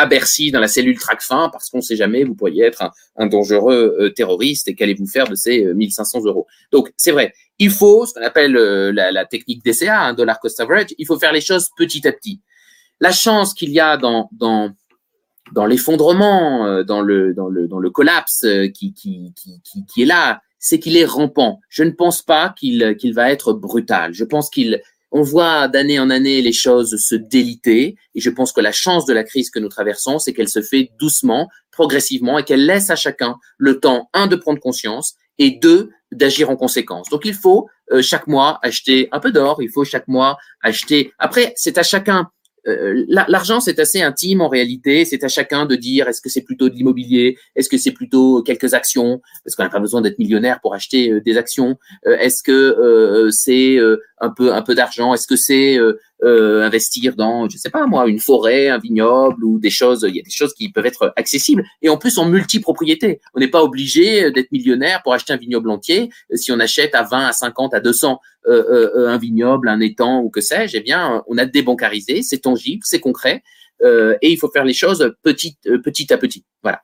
à Bercy dans la cellule Tracfin parce qu'on ne sait jamais, vous pourriez être un, dangereux euh, terroriste et qu'allez-vous faire de ces 1500 euh, euros. Donc c'est vrai, il faut ce qu'on appelle euh, la, technique DCA, un dollar cost average, il faut faire les choses petit à petit. La chance qu'il y a dans dans dans l'effondrement, dans le dans le dans le collapse qui qui qui qui, qui est là, c'est qu'il est rampant. Je ne pense pas qu'il qu'il va être brutal. Je pense qu'il on voit d'année en année les choses se déliter et je pense que la chance de la crise que nous traversons, c'est qu'elle se fait doucement, progressivement et qu'elle laisse à chacun le temps, un, de prendre conscience et deux, d'agir en conséquence. Donc il faut euh, chaque mois acheter un peu d'or, il faut chaque mois acheter. Après, c'est à chacun euh, l'argent, c'est assez intime en réalité. C'est à chacun de dire est-ce que c'est plutôt de l'immobilier, est-ce que c'est plutôt quelques actions, parce qu'on n'a pas besoin d'être millionnaire pour acheter euh, des actions. Euh, est-ce que c'est un peu un peu d'argent Est-ce que c'est euh, investir dans, je sais pas moi, une forêt, un vignoble ou des choses. Il y a des choses qui peuvent être accessibles et en plus en multipropriété. On n'est pas obligé d'être millionnaire pour acheter un vignoble entier. Si on achète à 20, à 50, à 200 euh, euh, un vignoble, un étang ou que sais-je, eh bien, on a débancarisé, c'est tangible, c'est concret euh, et il faut faire les choses petit, petit à petit. Voilà.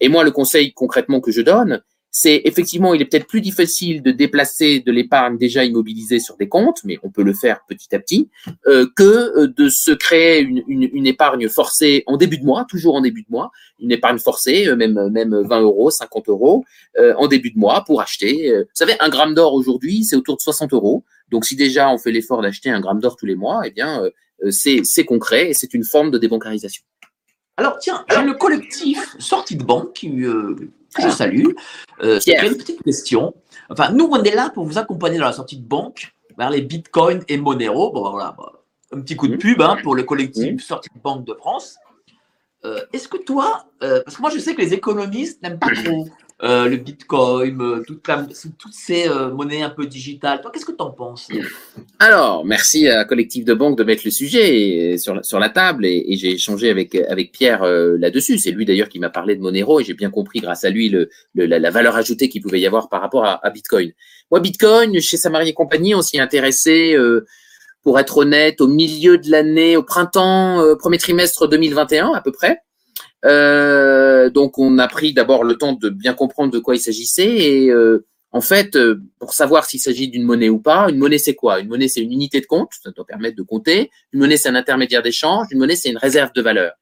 et moi, le conseil concrètement que je donne, c'est effectivement, il est peut-être plus difficile de déplacer de l'épargne déjà immobilisée sur des comptes, mais on peut le faire petit à petit, euh, que euh, de se créer une, une, une, épargne forcée en début de mois, toujours en début de mois, une épargne forcée, euh, même même 20 euros, 50 euros euh, en début de mois pour acheter. vous savez, un gramme d'or aujourd'hui, c'est autour de 60 euros. Donc si déjà on fait l'effort d'acheter un gramme d'or tous les mois, eh bien c'est concret et c'est une forme de débancarisation. Alors tiens, j'ai le collectif sortie de banque qui je salue. Euh, une petite question. Enfin, nous, on est là pour vous accompagner dans la sortie de banque vers les bitcoins et Monero. Bon, voilà, un petit coup de pub hein, pour le collectif sortie de banque de France. Euh, est-ce que toi, euh, parce que moi je sais que les économistes n'aiment pas trop euh, le Bitcoin, euh, toutes ces euh, monnaies un peu digitales. Toi, qu'est-ce que tu en penses? Alors, merci à Collectif de Banque de mettre le sujet sur, la, table et, j'ai échangé avec, Pierre là-dessus. C'est lui d'ailleurs qui m'a parlé de Monero et j'ai bien compris grâce à lui la, valeur ajoutée qu'il pouvait y avoir par rapport à, Bitcoin. Moi, Bitcoin, chez Samari et compagnie, on s'y intéressait pour être honnête, au milieu de l'année, au printemps, premier trimestre 2021 à peu près. Euh, donc on a pris d'abord le temps de bien comprendre de quoi il s'agissait et euh, en fait, euh, pour savoir s'il s'agit d'une monnaie ou pas, une monnaie c'est quoi? Une monnaie c'est une unité de compte, ça doit permettre de compter. Une monnaie c'est un intermédiaire d'échange. Une monnaie c'est une réserve de valeur.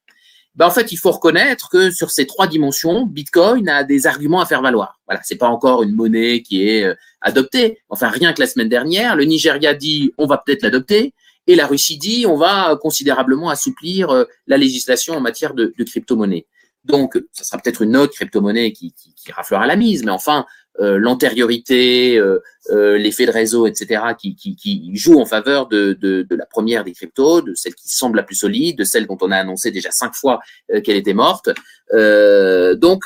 Ben, en fait, il faut reconnaître que sur ces trois dimensions, Bitcoin a des arguments à faire valoir. Voilà, c'est pas encore une monnaie qui est adoptée. Enfin, rien que la semaine dernière, le Nigeria dit on va peut-être l'adopter. Et la Russie dit on va considérablement assouplir euh, la législation en matière de, de crypto-monnaie. Donc, ça sera peut-être une autre crypto-monnaie qui, qui, qui, la mise, mais enfin, euh, l'antériorité, euh, euh, l'effet de réseau, etc., qui, qui, qui joue en faveur de, de, de, la première des cryptos, de celle qui semble la plus solide, de celle dont on a annoncé déjà cinq fois qu'elle était morte. donc,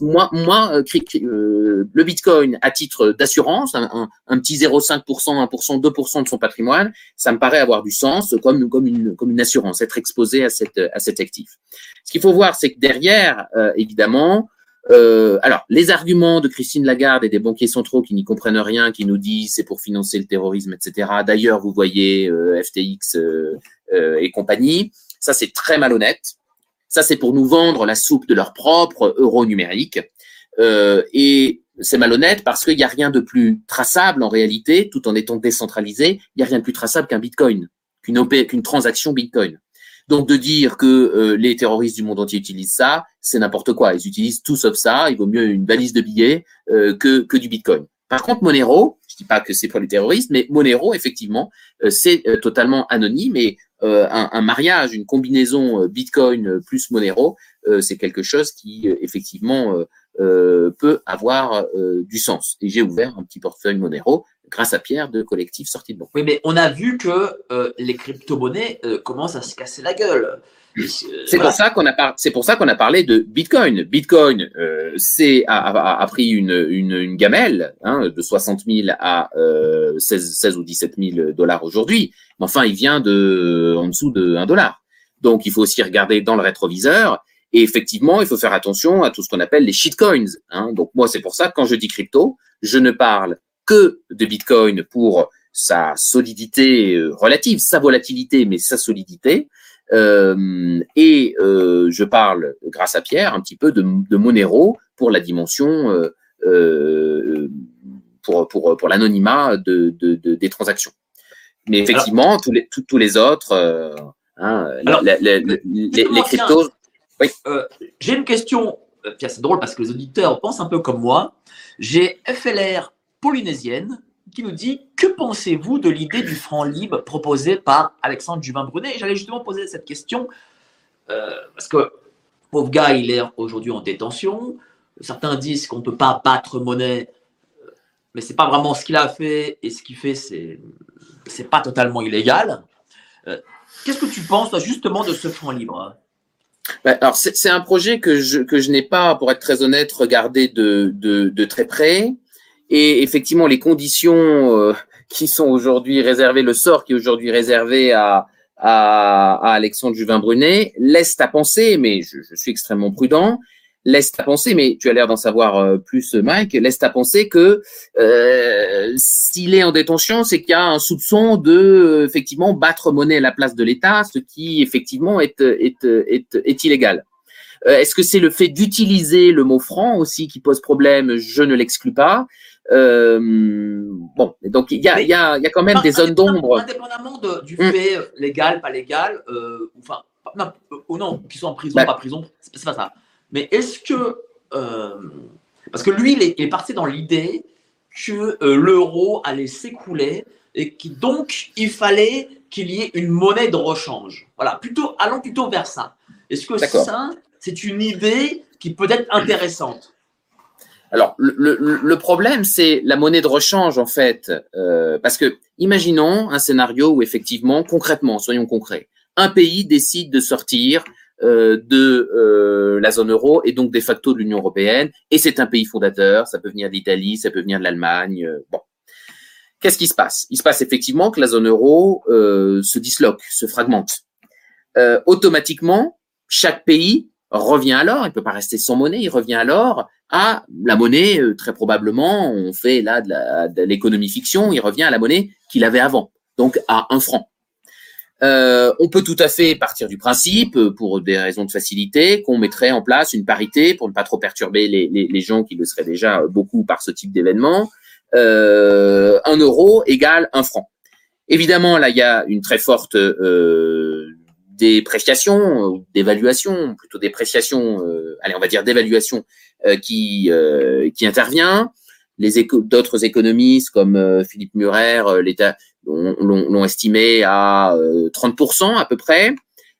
moi, moi euh, euh, le Bitcoin à titre d'assurance, un, petit 0,5%, 1%, 2% de son patrimoine, ça me paraît avoir du sens comme, comme, une, comme une assurance, être exposé à, cette, à cet actif. Ce qu'il faut voir, c'est que derrière, euh, évidemment, euh, alors, les arguments de Christine Lagarde et des banquiers centraux qui n'y comprennent rien, qui nous disent c'est pour financer le terrorisme, etc. D'ailleurs, vous voyez FTX et compagnie, ça c'est très malhonnête. Ça, c'est pour nous vendre la soupe de leur propre euro numérique. Euh, et c'est malhonnête parce qu'il n'y a rien de plus traçable en réalité, tout en étant décentralisé, il n'y a rien de plus traçable qu'un Bitcoin, qu'une qu'une transaction Bitcoin. Donc de dire que euh, les terroristes du monde entier utilisent ça, c'est n'importe quoi. Ils utilisent tout sauf ça. Il vaut mieux une valise de billets euh, que, que du Bitcoin. Par contre, Monero, dis pas que c'est pour les terroristes, mais Monero, effectivement, c'est totalement anonyme et un, un, mariage, une combinaison Bitcoin plus Monero, c'est quelque chose qui effectivement peut avoir du sens. Et j'ai ouvert un petit portefeuille Monero grâce à Pierre de Collectif Sortie de Banque. Oui, mais on a vu que les crypto-monnaies commencent à se casser la gueule. C'est pour ça qu'on a c'est pour ça qu'on a parlé de Bitcoin. Bitcoin, euh, c'est a, a, pris une, une, une gamelle hein, de 60 000 à euh, 16, 16 ou 17 000 dollars aujourd'hui. Mais enfin, il vient de en dessous de 1 dollar. Donc, il faut aussi regarder dans le rétroviseur. Et effectivement, il faut faire attention à tout ce qu'on appelle les shitcoins. Hein. Donc, moi, c'est pour ça que quand je dis crypto, je ne parle que de Bitcoin pour sa solidité euh, relative, sa volatilité, mais sa solidité. Euh, et euh, je parle, grâce à Pierre, un petit peu de, de Monero pour la dimension, euh, pour, pour, pour l'anonymat de, de, de, des transactions. Mais effectivement, tous, les, tous, les autres, hein, Alors, les, les, les, cryptos. Oui. J'ai une question, c'est drôle parce que les auditeurs pensent un peu comme moi. J'ai FLR polynésienne qui nous dit Que pensez-vous de l'idée du franc libre proposé par Alexandre Juvin-Brunet? J'allais justement poser cette question euh, parce que pauvre gars, il est aujourd'hui en détention. Certains disent qu'on ne peut pas battre monnaie, mais c'est pas vraiment ce qu'il a fait et ce qu'il fait, c'est c'est pas totalement illégal. Euh, qu'est-ce que tu penses justement de ce franc libre? Ben, alors c'est un projet que je, que je n'ai pas, pour être très honnête, regardé de, de, très près. Et effectivement, les conditions euh, qui sont aujourd'hui réservées, le sort qui est aujourd'hui réservé à, à, à Alexandre Juvin-Brunet, laisse à penser, mais je, je, suis extrêmement prudent, laisse à penser, mais tu as l'air d'en savoir euh, plus, Mike, laisse à penser que euh, s'il est en détention, c'est qu'il y a un soupçon de effectivement battre monnaie à la place de l'État, ce qui effectivement est, est, est, est illégal. Est-ce que c'est le fait d'utiliser le mot franc aussi qui pose problème? Je ne l'exclus pas. Euh, bon, donc il y a, y, a, y a quand même des zones d'ombre. Indépendamment de, du mm. fait légal, pas légal, euh, enfin, non, ou non, qu'ils soient en prison, bah. pas prison, c'est pas ça. Mais est-ce que. Euh, parce que lui, il est, il est parti dans l'idée que euh, l'euro allait s'écouler et que donc il fallait qu'il y ait une monnaie de rechange. Voilà, plutôt, allons plutôt vers ça. Est-ce que ça, c'est une idée qui peut être intéressante? Alors, le, le, problème, c'est la monnaie de rechange, en fait, euh, parce que imaginons un scénario où effectivement, concrètement, soyons concrets, un pays décide de sortir euh, de euh, la zone euro et donc de facto de l'Union européenne, et c'est un pays fondateur, ça peut venir d'Italie, ça peut venir de l'Allemagne. Euh, bon, qu'est-ce qui se passe? Il se passe effectivement que la zone euro se disloque, se fragmente. automatiquement, chaque pays revient alors, il ne peut pas rester sans monnaie, il revient alors à la monnaie, très probablement, on fait là de l'économie fiction, il revient à la monnaie qu'il avait avant, donc à un franc. Euh, on peut tout à fait partir du principe, euh, pour des raisons de facilité, qu'on mettrait en place une parité pour ne pas trop perturber les, les, les gens qui le seraient déjà beaucoup par ce type d'événement. Euh, un euro égale un franc. Évidemment, là, il y a une très forte euh, dépréciation, d'évaluation, plutôt dépréciation, euh, allez, on va dire d'évaluation euh, qui, euh, qui intervient. Les éco d'autres économistes comme euh, Philippe Murer, l'État l'ont estimé à 30% à peu près.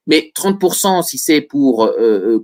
Mais 30%, si c'est pour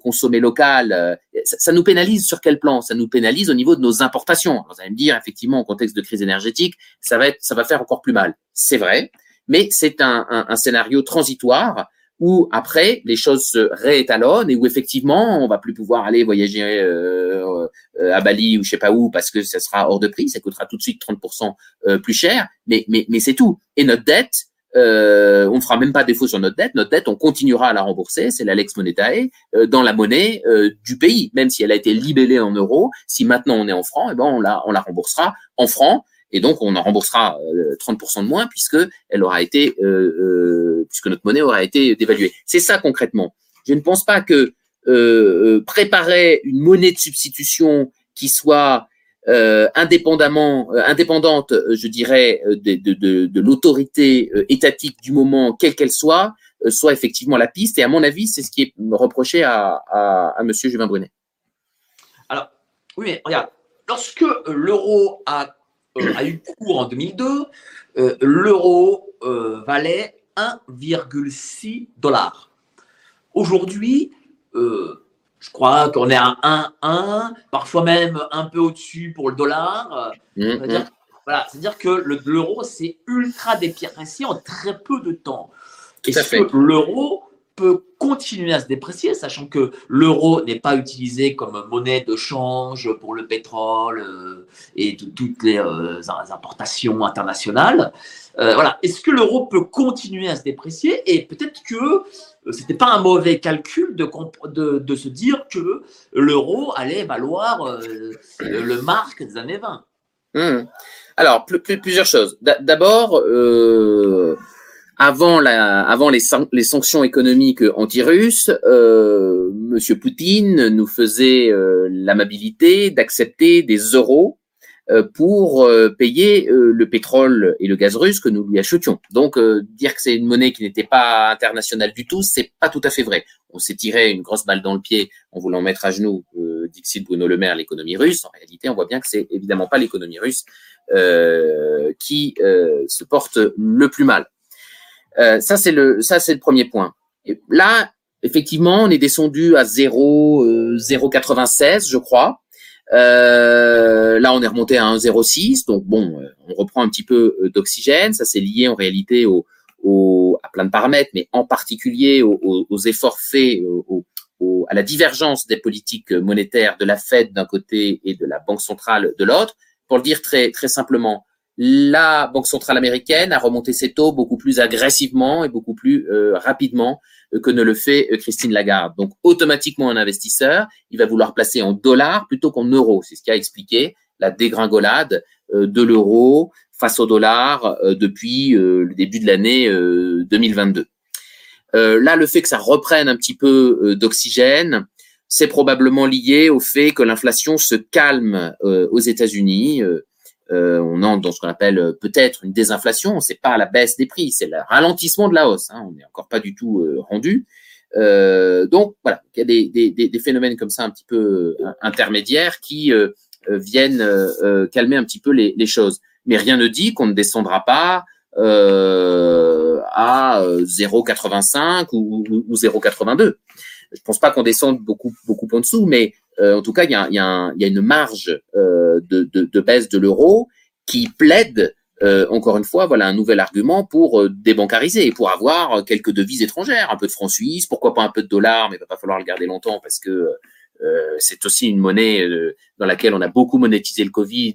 consommer local, ça, ça, nous pénalise sur quel plan? Ça nous pénalise au niveau de nos importations. vous allez me dire, effectivement, en contexte de crise énergétique, ça va être, ça va faire encore plus mal. C'est vrai, mais c'est un, un, un, scénario transitoire où après les choses se réétalonnent et où effectivement on va plus pouvoir aller voyager euh, euh, à Bali ou je sais pas où parce que ça sera hors de prix, ça coûtera tout de suite 30% euh, plus cher, mais mais mais c'est tout. Et notre dette, euh, on ne fera même pas défaut sur notre dette. Notre dette, on continuera à la rembourser, c'est la lex monetae, euh, dans la monnaie euh, du pays, même si elle a été libellée en euros. Si maintenant on est en francs, eh ben on la on la remboursera en francs et donc on en remboursera 30% euh, de moins puisque elle aura été, euh, euh, puisque notre monnaie aura été dévaluée. C'est ça concrètement. Je ne pense pas que préparer une monnaie de substitution qui soit indépendamment, indépendante, je dirais, de, de, de, de l'autorité étatique du moment, quelle qu'elle soit, soit effectivement la piste. Et à mon avis, c'est ce qui est reproché à, à, à Monsieur Juvin Brunet. Alors, oui, mais regarde, lorsque l'euro a a eu cours en 2002, l'euro valait 1,6 dollars. Aujourd'hui, je crois qu'on est à 1,1, parfois même un peu au-dessus pour le dollar. Mm-hmm. Voilà, c'est-à-dire que l'euro s'est ultra déprécié en très peu de temps. Est-ce que l'euro continuer à se déprécier, sachant que l'euro n'est pas utilisé comme monnaie de change pour le pétrole euh, et toutes les euh, importations internationales. Euh, voilà. Est-ce que l'euro peut continuer à se déprécier? Et peut-être que ce n'était pas un mauvais calcul de, de, de se dire que l'euro allait valoir le marque des années 20. Mmh. Alors, plusieurs choses. D'abord, avant, la, avant les, sanctions économiques anti-russes, euh, Monsieur Poutine nous faisait euh, l'amabilité d'accepter des euros euh, pour euh, payer euh, le pétrole et le gaz russe que nous lui achetions. Donc dire que c'est une monnaie qui n'était pas internationale du tout, c'est pas tout à fait vrai. On s'est tiré une grosse balle dans le pied en voulant mettre à genoux Dixit Bruno Le Maire l'économie russe. En réalité, on voit bien que c'est évidemment pas l'économie russe qui se porte le plus mal. Ça c'est le ça c'est le premier point. Et là, effectivement, on est descendu à 0 0,96, je crois. Euh, là, on est remonté à 1,06, donc bon, euh, on reprend un petit peu euh, d'oxygène. Ça, c'est lié en réalité au, au, à plein de paramètres, mais en particulier aux, aux efforts faits, au, à la divergence des politiques monétaires de la Fed d'un côté et de la Banque centrale de l'autre. Pour le dire très très simplement, la Banque centrale américaine a remonté ses taux beaucoup plus agressivement et beaucoup plus euh, rapidement euh, que ne le fait euh, Christine Lagarde. Donc automatiquement un investisseur, il va vouloir placer en dollars plutôt qu'en euros. C'est ce qui a expliqué la dégringolade de l'euro face au dollar depuis le début de l'année 2022. là, le fait que ça reprenne un petit peu d'oxygène, c'est probablement lié au fait que l'inflation se calme aux États-Unis. Euh, on entre dans ce qu'on appelle euh, peut-être une désinflation. C'est pas la baisse des prix, c'est le ralentissement de la hausse. Hein. on n'est encore pas du tout euh, rendu. donc voilà, il y a des, phénomènes comme ça un petit peu intermédiaires qui viennent calmer un petit peu les, choses. Mais rien ne dit qu'on ne descendra pas à 0,85 ou, ou 0,82. Je pense pas qu'on descende beaucoup beaucoup en dessous, mais euh, en tout cas, il y a, y, a y a, une marge euh, de, de, de, baisse de l'euro qui plaide, euh, encore une fois, voilà un nouvel argument pour euh, débancariser, pour avoir quelques devises étrangères, un peu de francs suisses, pourquoi pas un peu de dollars, mais il va pas falloir le garder longtemps parce que c'est aussi une monnaie dans laquelle on a beaucoup monétisé le Covid,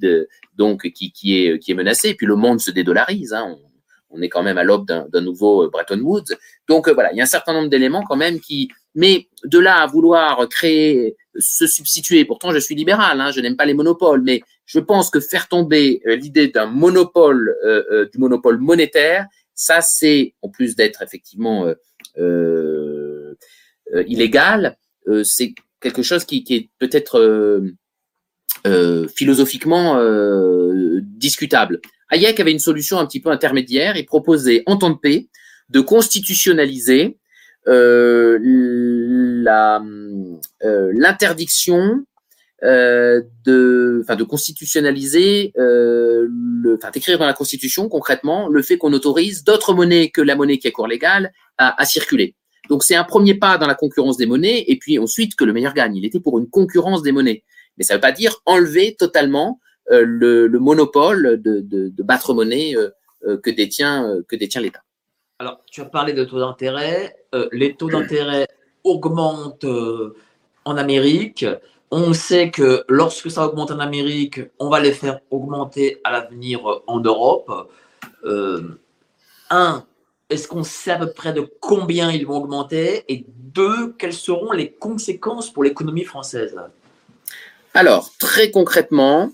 donc qui, qui est qui est menacée. Et puis le monde se dédollarise. Hein, on, on est quand même à l'aube d'un nouveau Bretton Woods. Donc voilà, il y a un certain nombre d'éléments quand même qui. Mais de là à vouloir créer se substituer. Pourtant, je suis libéral, hein, je n'aime pas les monopoles, mais je pense que faire tomber euh, l'idée d'un monopole, euh, euh, du monopole monétaire, ça, c'est en plus d'être effectivement illégal, c'est quelque chose qui, qui est peut-être philosophiquement discutable. Hayek avait une solution un petit peu intermédiaire. Il proposait en temps de paix de constitutionnaliser la l'interdiction euh, de, de constitutionnaliser, euh, enfin, d'écrire dans la Constitution concrètement le fait qu'on autorise d'autres monnaies que la monnaie qui est cours légale à, circuler. Donc c'est un premier pas dans la concurrence des monnaies, et puis ensuite que le meilleur gagne. Il était pour une concurrence des monnaies, mais ça ne veut pas dire enlever totalement euh, le, le, monopole de, battre monnaie euh, que détient que détient l'État. Alors, tu as parlé de taux d'intérêt. les taux d'intérêt augmentent en Amérique. On sait que lorsque ça augmente en Amérique, on va les faire augmenter à l'avenir en Europe. Euh, un, est-ce qu'on sait à peu près de combien ils vont augmenter? Et deux, quelles seront les conséquences pour l'économie française? Alors, très concrètement,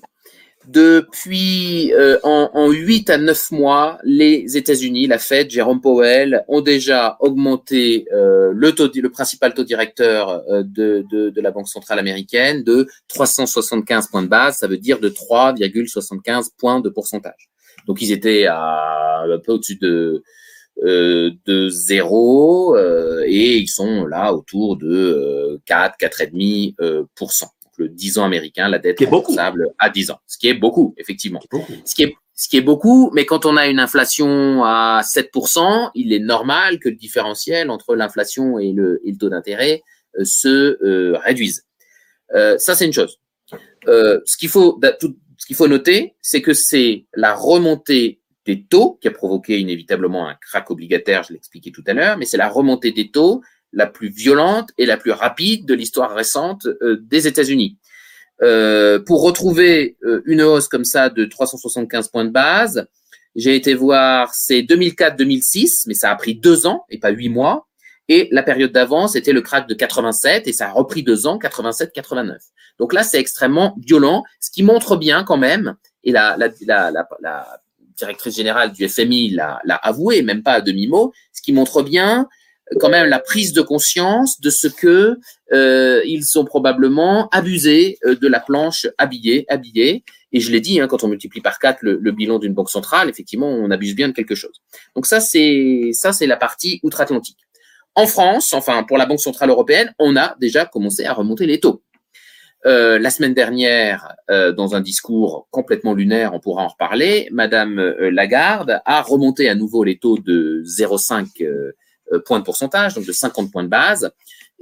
depuis euh, en, en 8 à 9 mois, les États-Unis, la Fed, Jérôme Powell, ont déjà augmenté euh, le, taux, le principal taux directeur euh, de, de, de, la Banque centrale américaine de 375 points de base, ça veut dire de 3,75 points de pourcentage. Donc ils étaient à un peu au-dessus de, euh, de zéro et ils sont là autour de 4, 4,5%. Le 10 ans américain, la dette remboursable à 10 ans, ce qui est beaucoup, effectivement. Ce qui est ce qui est beaucoup, mais quand on a une inflation à 7%, il est normal que le différentiel entre l'inflation et le, et le taux d'intérêt euh, se euh, réduise. Euh, ça, c'est une chose. Ce qu'il faut, ce qu'il faut noter, c'est que c'est la remontée des taux qui a provoqué inévitablement un crack obligataire, je l'ai expliqué tout à l'heure, mais c'est la remontée des taux la plus violente et la plus rapide de l'histoire récente euh, des États-Unis. Euh, pour retrouver euh, une hausse comme ça de 375 points de base, j'ai été voir, c'est 2004-2006, mais ça a pris deux ans et pas huit mois. Et la période d'avant, c'était le crack de 87 et ça a repris deux ans, 87-89. Donc là, c'est extrêmement violent, ce qui montre bien quand même, et la, la, directrice générale du FMI l'a avoué, même pas à demi-mot, ce qui montre bien quand même la prise de conscience de ce que euh, ils sont probablement abusés euh, de la planche habillée, habillée. Et je l'ai dit, hein, quand on multiplie par quatre le, le bilan d'une banque centrale, effectivement, on abuse bien de quelque chose. Donc ça, c'est ça, c'est la partie outre-Atlantique. En France, enfin pour la Banque centrale européenne, on a déjà commencé à remonter les taux. Euh, la semaine dernière, euh, dans un discours complètement lunaire, on pourra en reparler, Madame euh, Lagarde a remonté à nouveau les taux de 0,5 euh, points de pourcentage, donc de 50 points de base.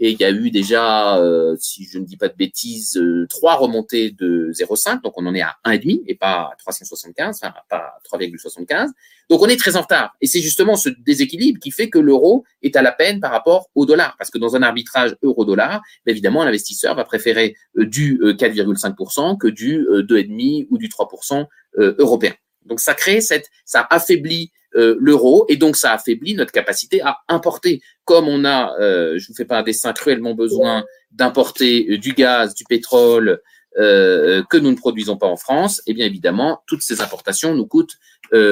Et il y a eu déjà, euh, si je ne dis pas de bêtises, euh, trois remontées de 0,5, donc on en est à 1,5 et pas 375, enfin pas 3,75. Donc on est très en retard. Et c'est justement ce déséquilibre qui fait que l'euro est à la peine par rapport au dollar, parce que dans un arbitrage euro-dollar, évidemment l'investisseur va préférer du 4,5% que du 2,5 ou du 3% européen. Donc ça crée cette, ça affaiblit euh, l'euro et donc ça affaiblit notre capacité à importer. Comme on a, euh, je vous fais pas un dessin, cruellement besoin d'importer euh, du gaz, du pétrole euh, que nous ne produisons pas en France, et eh bien évidemment toutes ces importations nous coûtent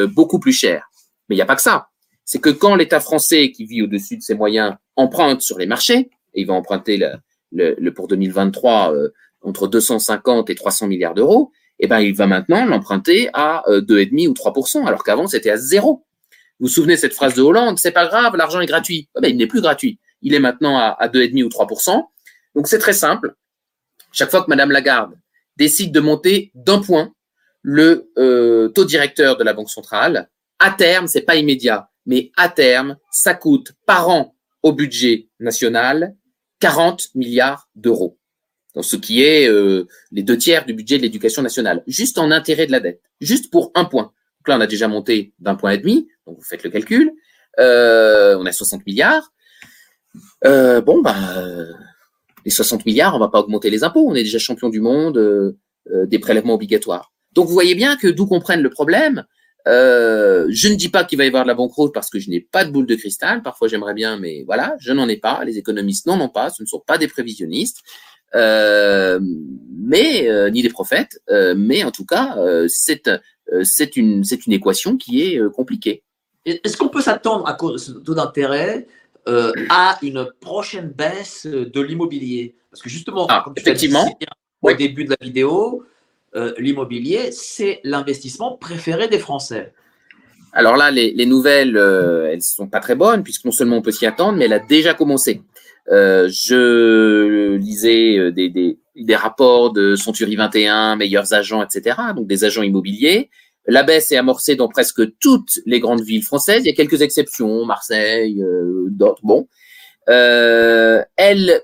beaucoup plus cher. Mais il n'y a pas que ça. C'est que quand l'État français qui vit au-dessus de ses moyens emprunte sur les marchés, et il va emprunter le, le, pour 2023 entre 250 et 300 milliards d'euros, eh ben, il va maintenant l'emprunter à 2,5 ou 3% alors qu'avant, c'était à zéro. Vous vous souvenez de cette phrase de Hollande C'est pas grave, l'argent est gratuit. Eh ben, il n'est plus gratuit. Il est maintenant à, à 2,5 ou 3% Donc c'est très simple. Chaque fois que Madame Lagarde décide de monter d'un point le euh, taux directeur de la Banque centrale, à terme, c'est pas immédiat, mais à terme, ça coûte par an au budget national 40 milliards d'euros. Donc ce qui est euh, les deux tiers du budget de l'éducation nationale, juste en intérêt de la dette, juste pour un point. Donc là, on a déjà monté d'un point et demi, donc vous faites le calcul. Euh, on a 60 milliards. Euh, bon, bah, les 60 milliards, on va pas augmenter les impôts. On est déjà champion du monde des prélèvements obligatoires. Donc vous voyez bien que d'où qu'on prenne le problème, je ne dis pas qu'il va y avoir de la banqueroute parce que je n'ai pas de boule de cristal. Parfois, j'aimerais bien, mais voilà, je n'en ai pas. Les économistes n'en ont pas. Ce ne sont pas des prévisionnistes. Euh, mais ni des prophètes. mais en tout cas, c'est c'est une c'est une équation qui est compliquée. Est-ce qu'on peut s'attendre à cause de taux d'intérêt euh, à une prochaine baisse de l'immobilier? Parce que justement, ah, comme tu effectivement, dit, au début de la vidéo, euh, l'immobilier, c'est l'investissement préféré des Français. Alors là, les, les nouvelles, euh, elles sont pas très bonnes, puisque non seulement on peut s'y attendre, mais elle a déjà commencé. Euh, je lisais euh, des, des, des rapports de Century 21, meilleurs agents, etc., donc des agents immobiliers, la baisse est amorcée dans presque toutes les grandes villes françaises. Il y a quelques exceptions, Marseille, euh, d'autres. Bon, elle,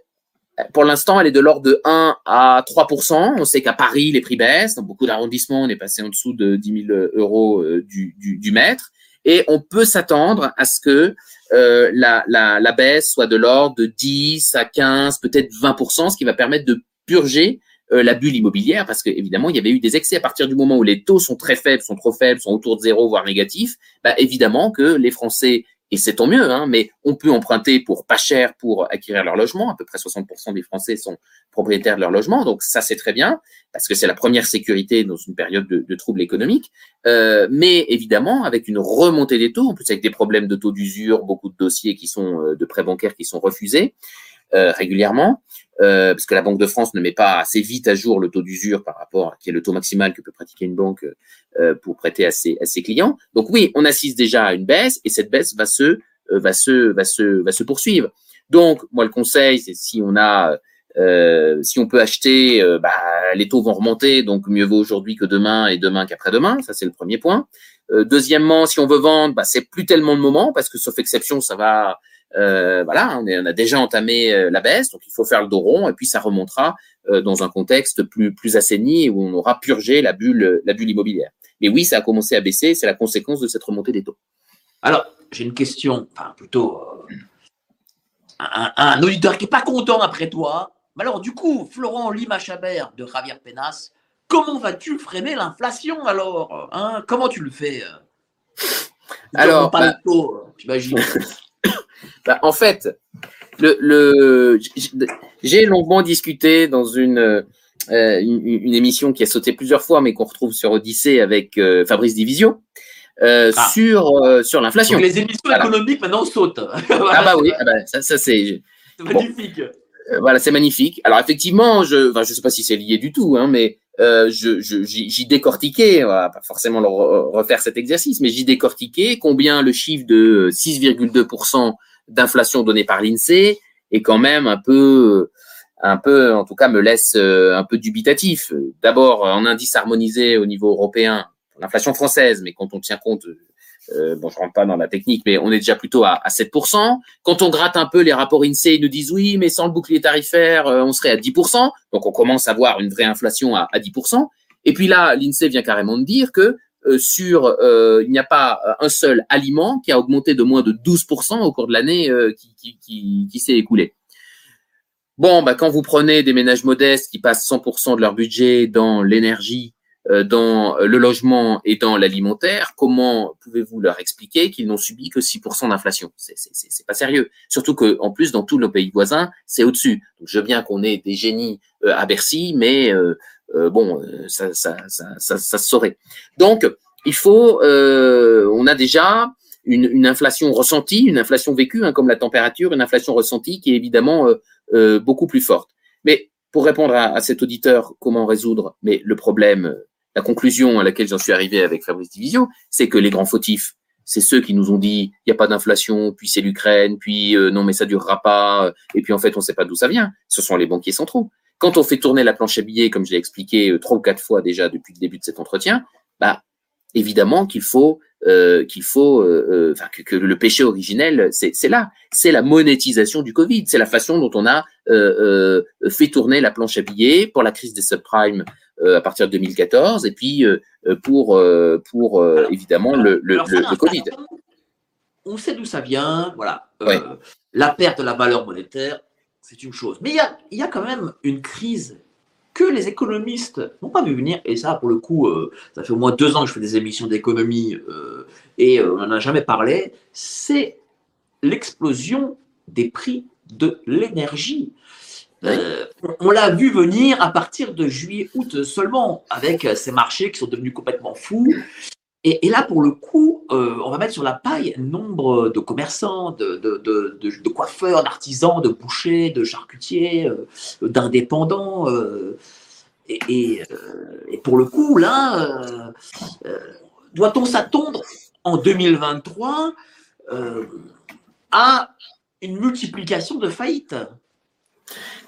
pour l'instant, elle est de l'ordre de 1 à 3% On sait qu'à Paris, les prix baissent. Dans beaucoup d'arrondissements, on est passé en dessous de 10 000 euros du, du, du mètre. Et on peut s'attendre à ce que euh, la, la, baisse soit de l'ordre de 10 à 15, peut-être 20% ce qui va permettre de purger euh, la bulle immobilière, parce qu'évidemment, il y avait eu des excès. À partir du moment où les taux sont très faibles, sont trop faibles, sont autour de zéro, voire négatifs, bah, évidemment que les Français, et c'est tant mieux, hein, mais on peut emprunter pour pas cher pour acquérir leur logement, à peu près 60% des Français sont propriétaires de leur logement, donc ça c'est très bien, parce que c'est la première sécurité dans une période de, de troubles économiques, euh, mais évidemment, avec une remontée des taux, en plus avec des problèmes de taux d'usure, beaucoup de dossiers qui sont euh, de prêts bancaires qui sont refusés, euh, régulièrement, euh, parce que la Banque de France ne met pas assez vite à jour le taux d'usure par rapport à qui est le taux maximal que peut pratiquer une banque euh, pour prêter à ses, à ses clients. Donc oui, on assiste déjà à une baisse et cette baisse va se va se va se va se poursuivre. Donc moi le conseil c'est si on a Euh, si on peut acheter, euh, bah, les taux vont remonter, donc mieux vaut aujourd'hui que demain et demain qu'après-demain. Ça, c'est le premier point. Euh, deuxièmement, si on veut vendre, bah, c'est plus tellement le moment parce que sauf exception, ça va. Voilà, on, on, a déjà entamé la baisse, donc il faut faire le dos rond et puis ça remontera dans un contexte plus plus assaini où on aura purgé la bulle la bulle immobilière. Mais oui, ça a commencé à baisser, c'est la conséquence de cette remontée des taux. Alors, j'ai une question, enfin plutôt un, auditeur qui n'est pas content après toi. alors, du coup, Florent Lima Chabert de Javier Penas, comment vas-tu freiner l'inflation alors hein? Comment tu le fais euh? Alors, bah, j'imagine. bah, en fait, le, le j'ai longuement discuté dans une, euh, une, émission qui a sauté plusieurs fois, mais qu'on retrouve sur Odyssée avec euh, Fabrice Division. Euh, ah. sur sur l'inflation. Les émissions économiques maintenant sautent. ah bah oui, ah bah, ça, ça c'est magnifique. Voilà, c'est magnifique. Alors effectivement, je, enfin, je sais pas si c'est lié du tout, hein, mais euh, je, j'y décortiquais, pas forcément refaire cet exercice, mais j'y décortiquais combien le chiffre de 6,2% d'inflation donné par l'INSEE est quand même un peu, un peu, en tout cas, me laisse un peu dubitatif. D'abord, en indice harmonisé au niveau européen, l'inflation française, mais quand on tient compte, euh, bon, je rentre pas dans la technique, mais on est déjà plutôt à, à 7%. Quand on gratte un peu les rapports INSEE, ils nous disent oui, mais sans le bouclier tarifaire, euh, on serait à 10%. Donc on commence à voir une vraie inflation à, à 10%. Et puis là, l'INSEE vient carrément de dire que euh, sur, il n'y a pas un seul aliment qui a augmenté de moins de 12% au cours de l'année qui, qui, s'est écoulée. Bon, bah, quand vous prenez des ménages modestes qui passent 100% de leur budget dans l'énergie, dans le logement et dans l'alimentaire, comment pouvez-vous leur expliquer qu'ils n'ont subi que 6% d'inflation? C'est pas sérieux. Surtout que, en plus, dans tous nos pays voisins, c'est au-dessus. Je veux bien qu'on ait des génies euh, à Bercy, mais euh, bon, ça, ça, ça, ça, ça se saurait. Donc, il faut, on a déjà une, une, inflation ressentie, une inflation vécue, hein, comme la température, une inflation ressentie qui est évidemment beaucoup plus forte. Mais pour répondre à, à, cet auditeur, comment résoudre Mais le problème la conclusion à laquelle j'en suis arrivé avec Fabrice Division, c'est que les grands fautifs, c'est ceux qui nous ont dit il n'y a pas d'inflation, puis c'est l'Ukraine, puis euh, non mais ça durera pas, et puis en fait on ne sait pas d'où ça vient. Ce sont les banquiers centraux. Quand on fait tourner la planche à billets, comme je l'ai expliqué euh, trois ou quatre fois déjà depuis le début de cet entretien, bah évidemment qu'il faut euh, qu'il faut euh, enfin que, que, le péché originel c'est là c'est la monétisation du Covid c'est la façon dont on a fait tourner la planche à billets pour la crise des subprimes euh, à partir de 2014, et puis euh, pour, euh, pour évidemment le, le, le, Covid. On sait d'où ça vient, voilà. La perte de la valeur monétaire, c'est une chose. Mais il y a, y a, quand même une crise que les économistes n'ont pas vu venir, et ça, pour le coup, ça fait au moins deux ans que je fais des émissions d'économie et on n'en a jamais parlé, c'est l'explosion des prix de l'énergie. Euh, on l'a vu venir à partir de juillet-août seulement, avec ces marchés qui sont devenus complètement fous. Et, là, pour le coup, euh, on va mettre sur la paille nombre de commerçants, de, coiffeurs, d'artisans, de bouchers, de charcutiers, euh, d'indépendants. Et, pour le coup, là, doit-on s'attendre en 2023 à une multiplication de faillites?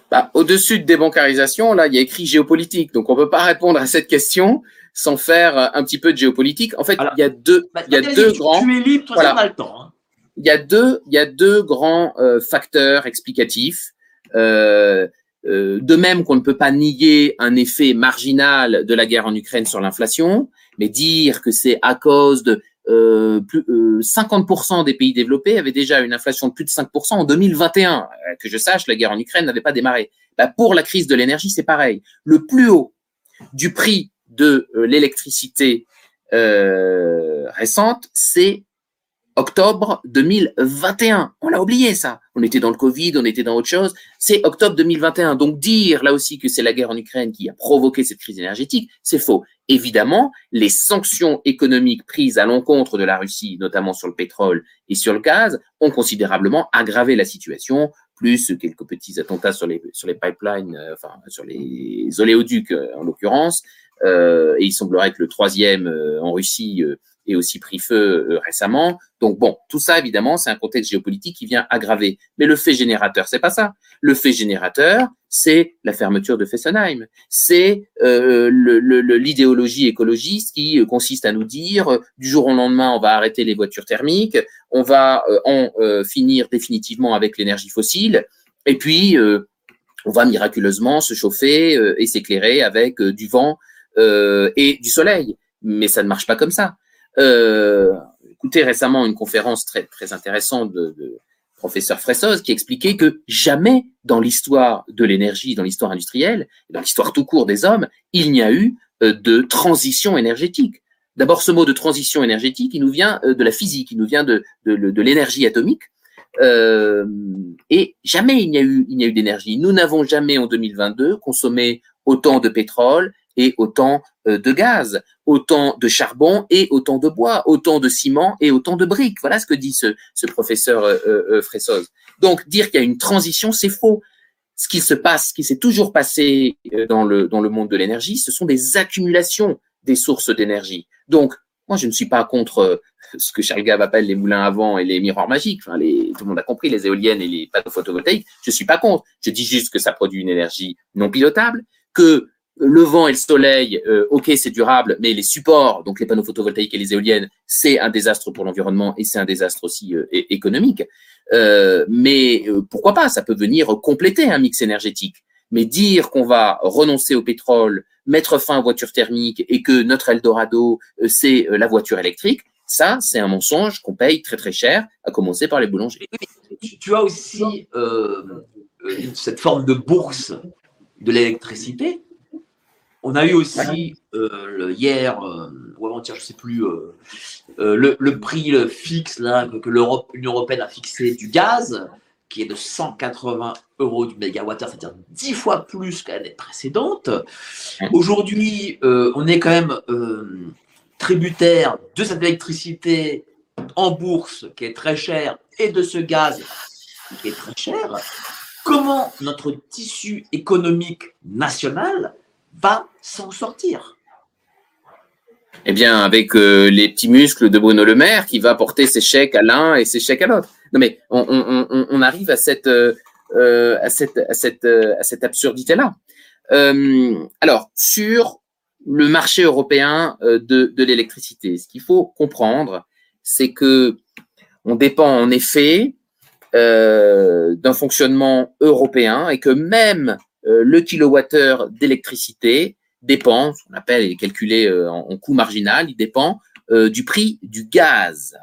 Bah, Au-dessus de débancarisation, là, il y a écrit géopolitique. Donc, on peut pas répondre à cette question sans faire euh, un petit peu de géopolitique. En fait, il y a deux, bah, il y a deux grands. Tu es libre, toi, voilà. le temps. Hein. Il y a deux, il y a deux grands euh, facteurs explicatifs. Euh, euh, de même qu'on ne peut pas nier un effet marginal de la guerre en Ukraine sur l'inflation, mais dire que c'est à cause de euh, plus, 50% euh, des pays développés avaient déjà une inflation de plus de 5% en 2021. Euh, que je sache, la guerre en Ukraine n'avait pas démarré. Bah, pour la crise de l'énergie, c'est pareil. Le plus haut du prix de l'électricité récente, c'est octobre 2021. On l'a oublié ça. On était dans le Covid, on était dans autre chose. C'est octobre 2021. Donc dire là aussi que c'est la guerre en Ukraine qui a provoqué cette crise énergétique, c'est faux. Évidemment, les sanctions économiques prises à l'encontre de la Russie, notamment sur le pétrole et sur le gaz, ont considérablement aggravé la situation, plus quelques petits attentats sur les, sur les pipelines, euh, enfin sur les oléoducs euh, en l'occurrence. Euh, et il semblerait que le troisième en Russie et aussi pris feu récemment. Donc bon, tout ça évidemment, c'est un contexte géopolitique qui vient aggraver. Mais le fait générateur, c'est pas ça. Le fait générateur, c'est la fermeture de Fessenheim, c'est euh, l'idéologie écologiste qui consiste à nous dire du jour au lendemain, on va arrêter les voitures thermiques, on va en finir définitivement avec l'énergie fossile, et puis on va miraculeusement se chauffer et s'éclairer avec du vent et du soleil. Mais ça ne marche pas comme ça. Euh, écoutez récemment une conférence très très intéressante de, professeur Fressoz qui expliquait que jamais dans l'histoire de l'énergie, dans l'histoire industrielle, dans l'histoire tout court des hommes, il n'y a eu euh, de transition énergétique. D'abord, ce mot de transition énergétique, il nous vient euh, de la physique, il nous vient de, de, l'énergie atomique. Euh, et jamais il n'y a eu, il n'y a eu d'énergie. Nous n'avons jamais en 2022 consommé autant de pétrole et autant euh, de gaz, autant de charbon et autant de bois, autant de ciment et autant de briques. Voilà ce que dit ce, ce professeur euh, euh, Fressoz. Donc dire qu'il y a une transition, c'est faux. Ce qui se passe, ce qui s'est toujours passé dans le, dans le monde de l'énergie, ce sont des accumulations des sources d'énergie. Donc, moi, je ne suis pas contre ce que Charles Gave appelle les moulins à vent et les miroirs magiques. Enfin, les, tout le monde a compris, les éoliennes et les panneaux photovoltaïques. Je suis pas contre. Je dis juste que ça produit une énergie non pilotable, que le vent et le soleil, euh, ok, c'est durable, mais les supports, donc les panneaux photovoltaïques et les éoliennes, c'est un désastre pour l'environnement et c'est un désastre aussi euh, économique. Euh, mais pourquoi pas Ça peut venir compléter un mix énergétique. Mais dire qu'on va renoncer au pétrole, mettre fin aux voitures thermiques et que notre Eldorado, c'est la voiture électrique, ça, c'est un mensonge qu'on paye très très cher, à commencer par les boulangers. Tu, as aussi cette forme de bourse de l'électricité on a eu aussi euh, hier, euh, ou avant-hier, je ne sais plus, euh, le, prix fixe là, que, l'Europe, l'Union européenne a fixé du gaz, qui est de 180 euros du mégawattheure, c'est-à-dire 10 fois plus qu'à l'année précédente. Aujourd'hui, on est quand même tributaire de cette électricité en bourse qui est très chère et de ce gaz qui est très cher. Comment notre tissu économique national va s'en sortir eh bien, avec euh, les petits muscles de Bruno Le Maire qui va porter ses chèques à l'un et ses chèques à l'autre. Non, mais on, arrive à cette, euh, euh, absurdité-là. alors, sur le marché européen de, de l'électricité, ce qu'il faut comprendre, c'est que on dépend en effet d'un fonctionnement européen et que même euh, le kilowattheure d'électricité dépend, ce qu'on appelle, est calculé euh, en, coût marginal, il dépend euh, du prix du gaz.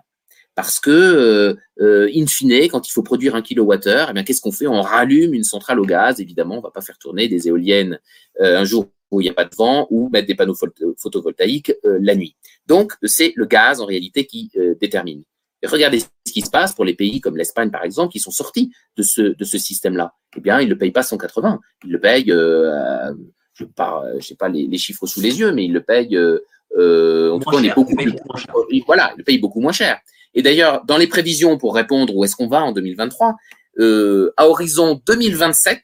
Parce que, in fine, quand il faut produire un kilowattheure, eh bien, qu'est-ce qu'on fait? On rallume une centrale au gaz. Évidemment, on va pas faire tourner des éoliennes un jour où il n'y a pas de vent ou mettre des panneaux photovoltaïques la nuit. Donc, c'est le gaz en réalité qui détermine. Regardez ce qui se passe pour les pays comme l'Espagne, par exemple, qui sont sortis de ce, de ce système-là eh bien, il ne le paye pas 180. Il le paye, euh, je ne sais pas les, chiffres sous les yeux, mais il le paye, euh, euh en tout cas, on est beaucoup plus, voilà, il le paye beaucoup moins cher. Et d'ailleurs, dans les prévisions pour répondre où est-ce qu'on va en 2023, euh, à horizon 2027,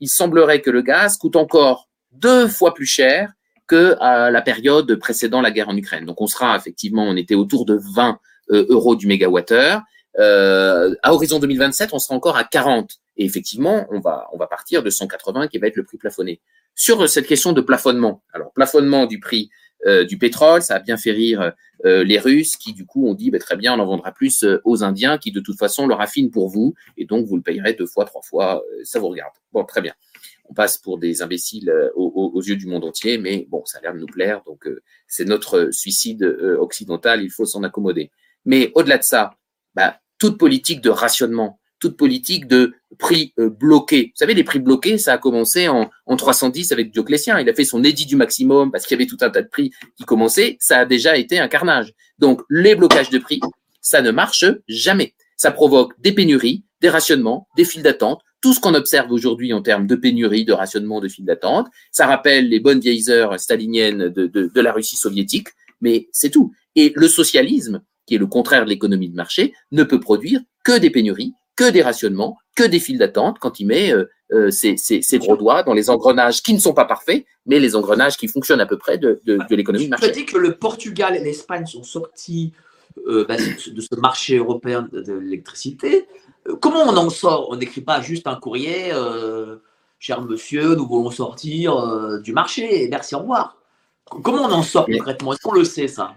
il semblerait que le gaz coûte encore deux fois plus cher que à la période précédant la guerre en Ukraine. Donc, on sera effectivement, on était autour de 20 euh, euros du mégawattheure. Euh, à horizon 2027, on sera encore à 40. Et effectivement, on va, on va partir de 180 qui va être le prix plafonné. Sur cette question de plafonnement, alors plafonnement du prix euh, du pétrole, ça a bien fait rire euh, les Russes qui du coup ont dit bah, très bien, on en vendra plus euh, aux Indiens qui de toute façon le raffinent pour vous et donc vous le payerez deux fois, trois fois, ça vous regarde. Bon, très bien. On passe pour des imbéciles aux, aux, yeux du monde entier, mais bon, ça a l'air de nous plaire, donc c'est notre suicide occidental, il faut s'en accommoder. Mais au-delà de ça, bah, toute politique de rationnement, toute politique de prix euh, bloqués. Vous savez, les prix bloqués, ça a commencé en, en 310 avec Dioclétien. Il a fait son édit du maximum parce qu'il y avait tout un tas de prix qui commençaient. Ça a déjà été un carnage. Donc, les blocages de prix, ça ne marche jamais. Ça provoque des pénuries, des rationnements, des files d'attente, tout ce qu'on observe aujourd'hui en termes de pénurie, de rationnement, de files d'attente. Ça rappelle les bonnes vieilles heures staliniennes de la Russie soviétique, mais c'est tout. Et le socialisme, qui est le contraire de l'économie de marché, ne peut produire que des pénuries, que des rationnements, que des files d'attente quand il met euh, euh, ses, gros doigts dans les engrenages qui ne sont pas parfaits, mais les engrenages qui fonctionnent à peu près de, de, de l'économie de marché. Tu as dit que le Portugal et l'Espagne sont sortis euh, bah, de ce marché européen de, l'électricité. Comment on en sort? On n'écrit pas juste un courrier, cher monsieur, nous voulons sortir du marché merci, au revoir. Comment on en sort concrètement? Est-ce qu'on le sait ça?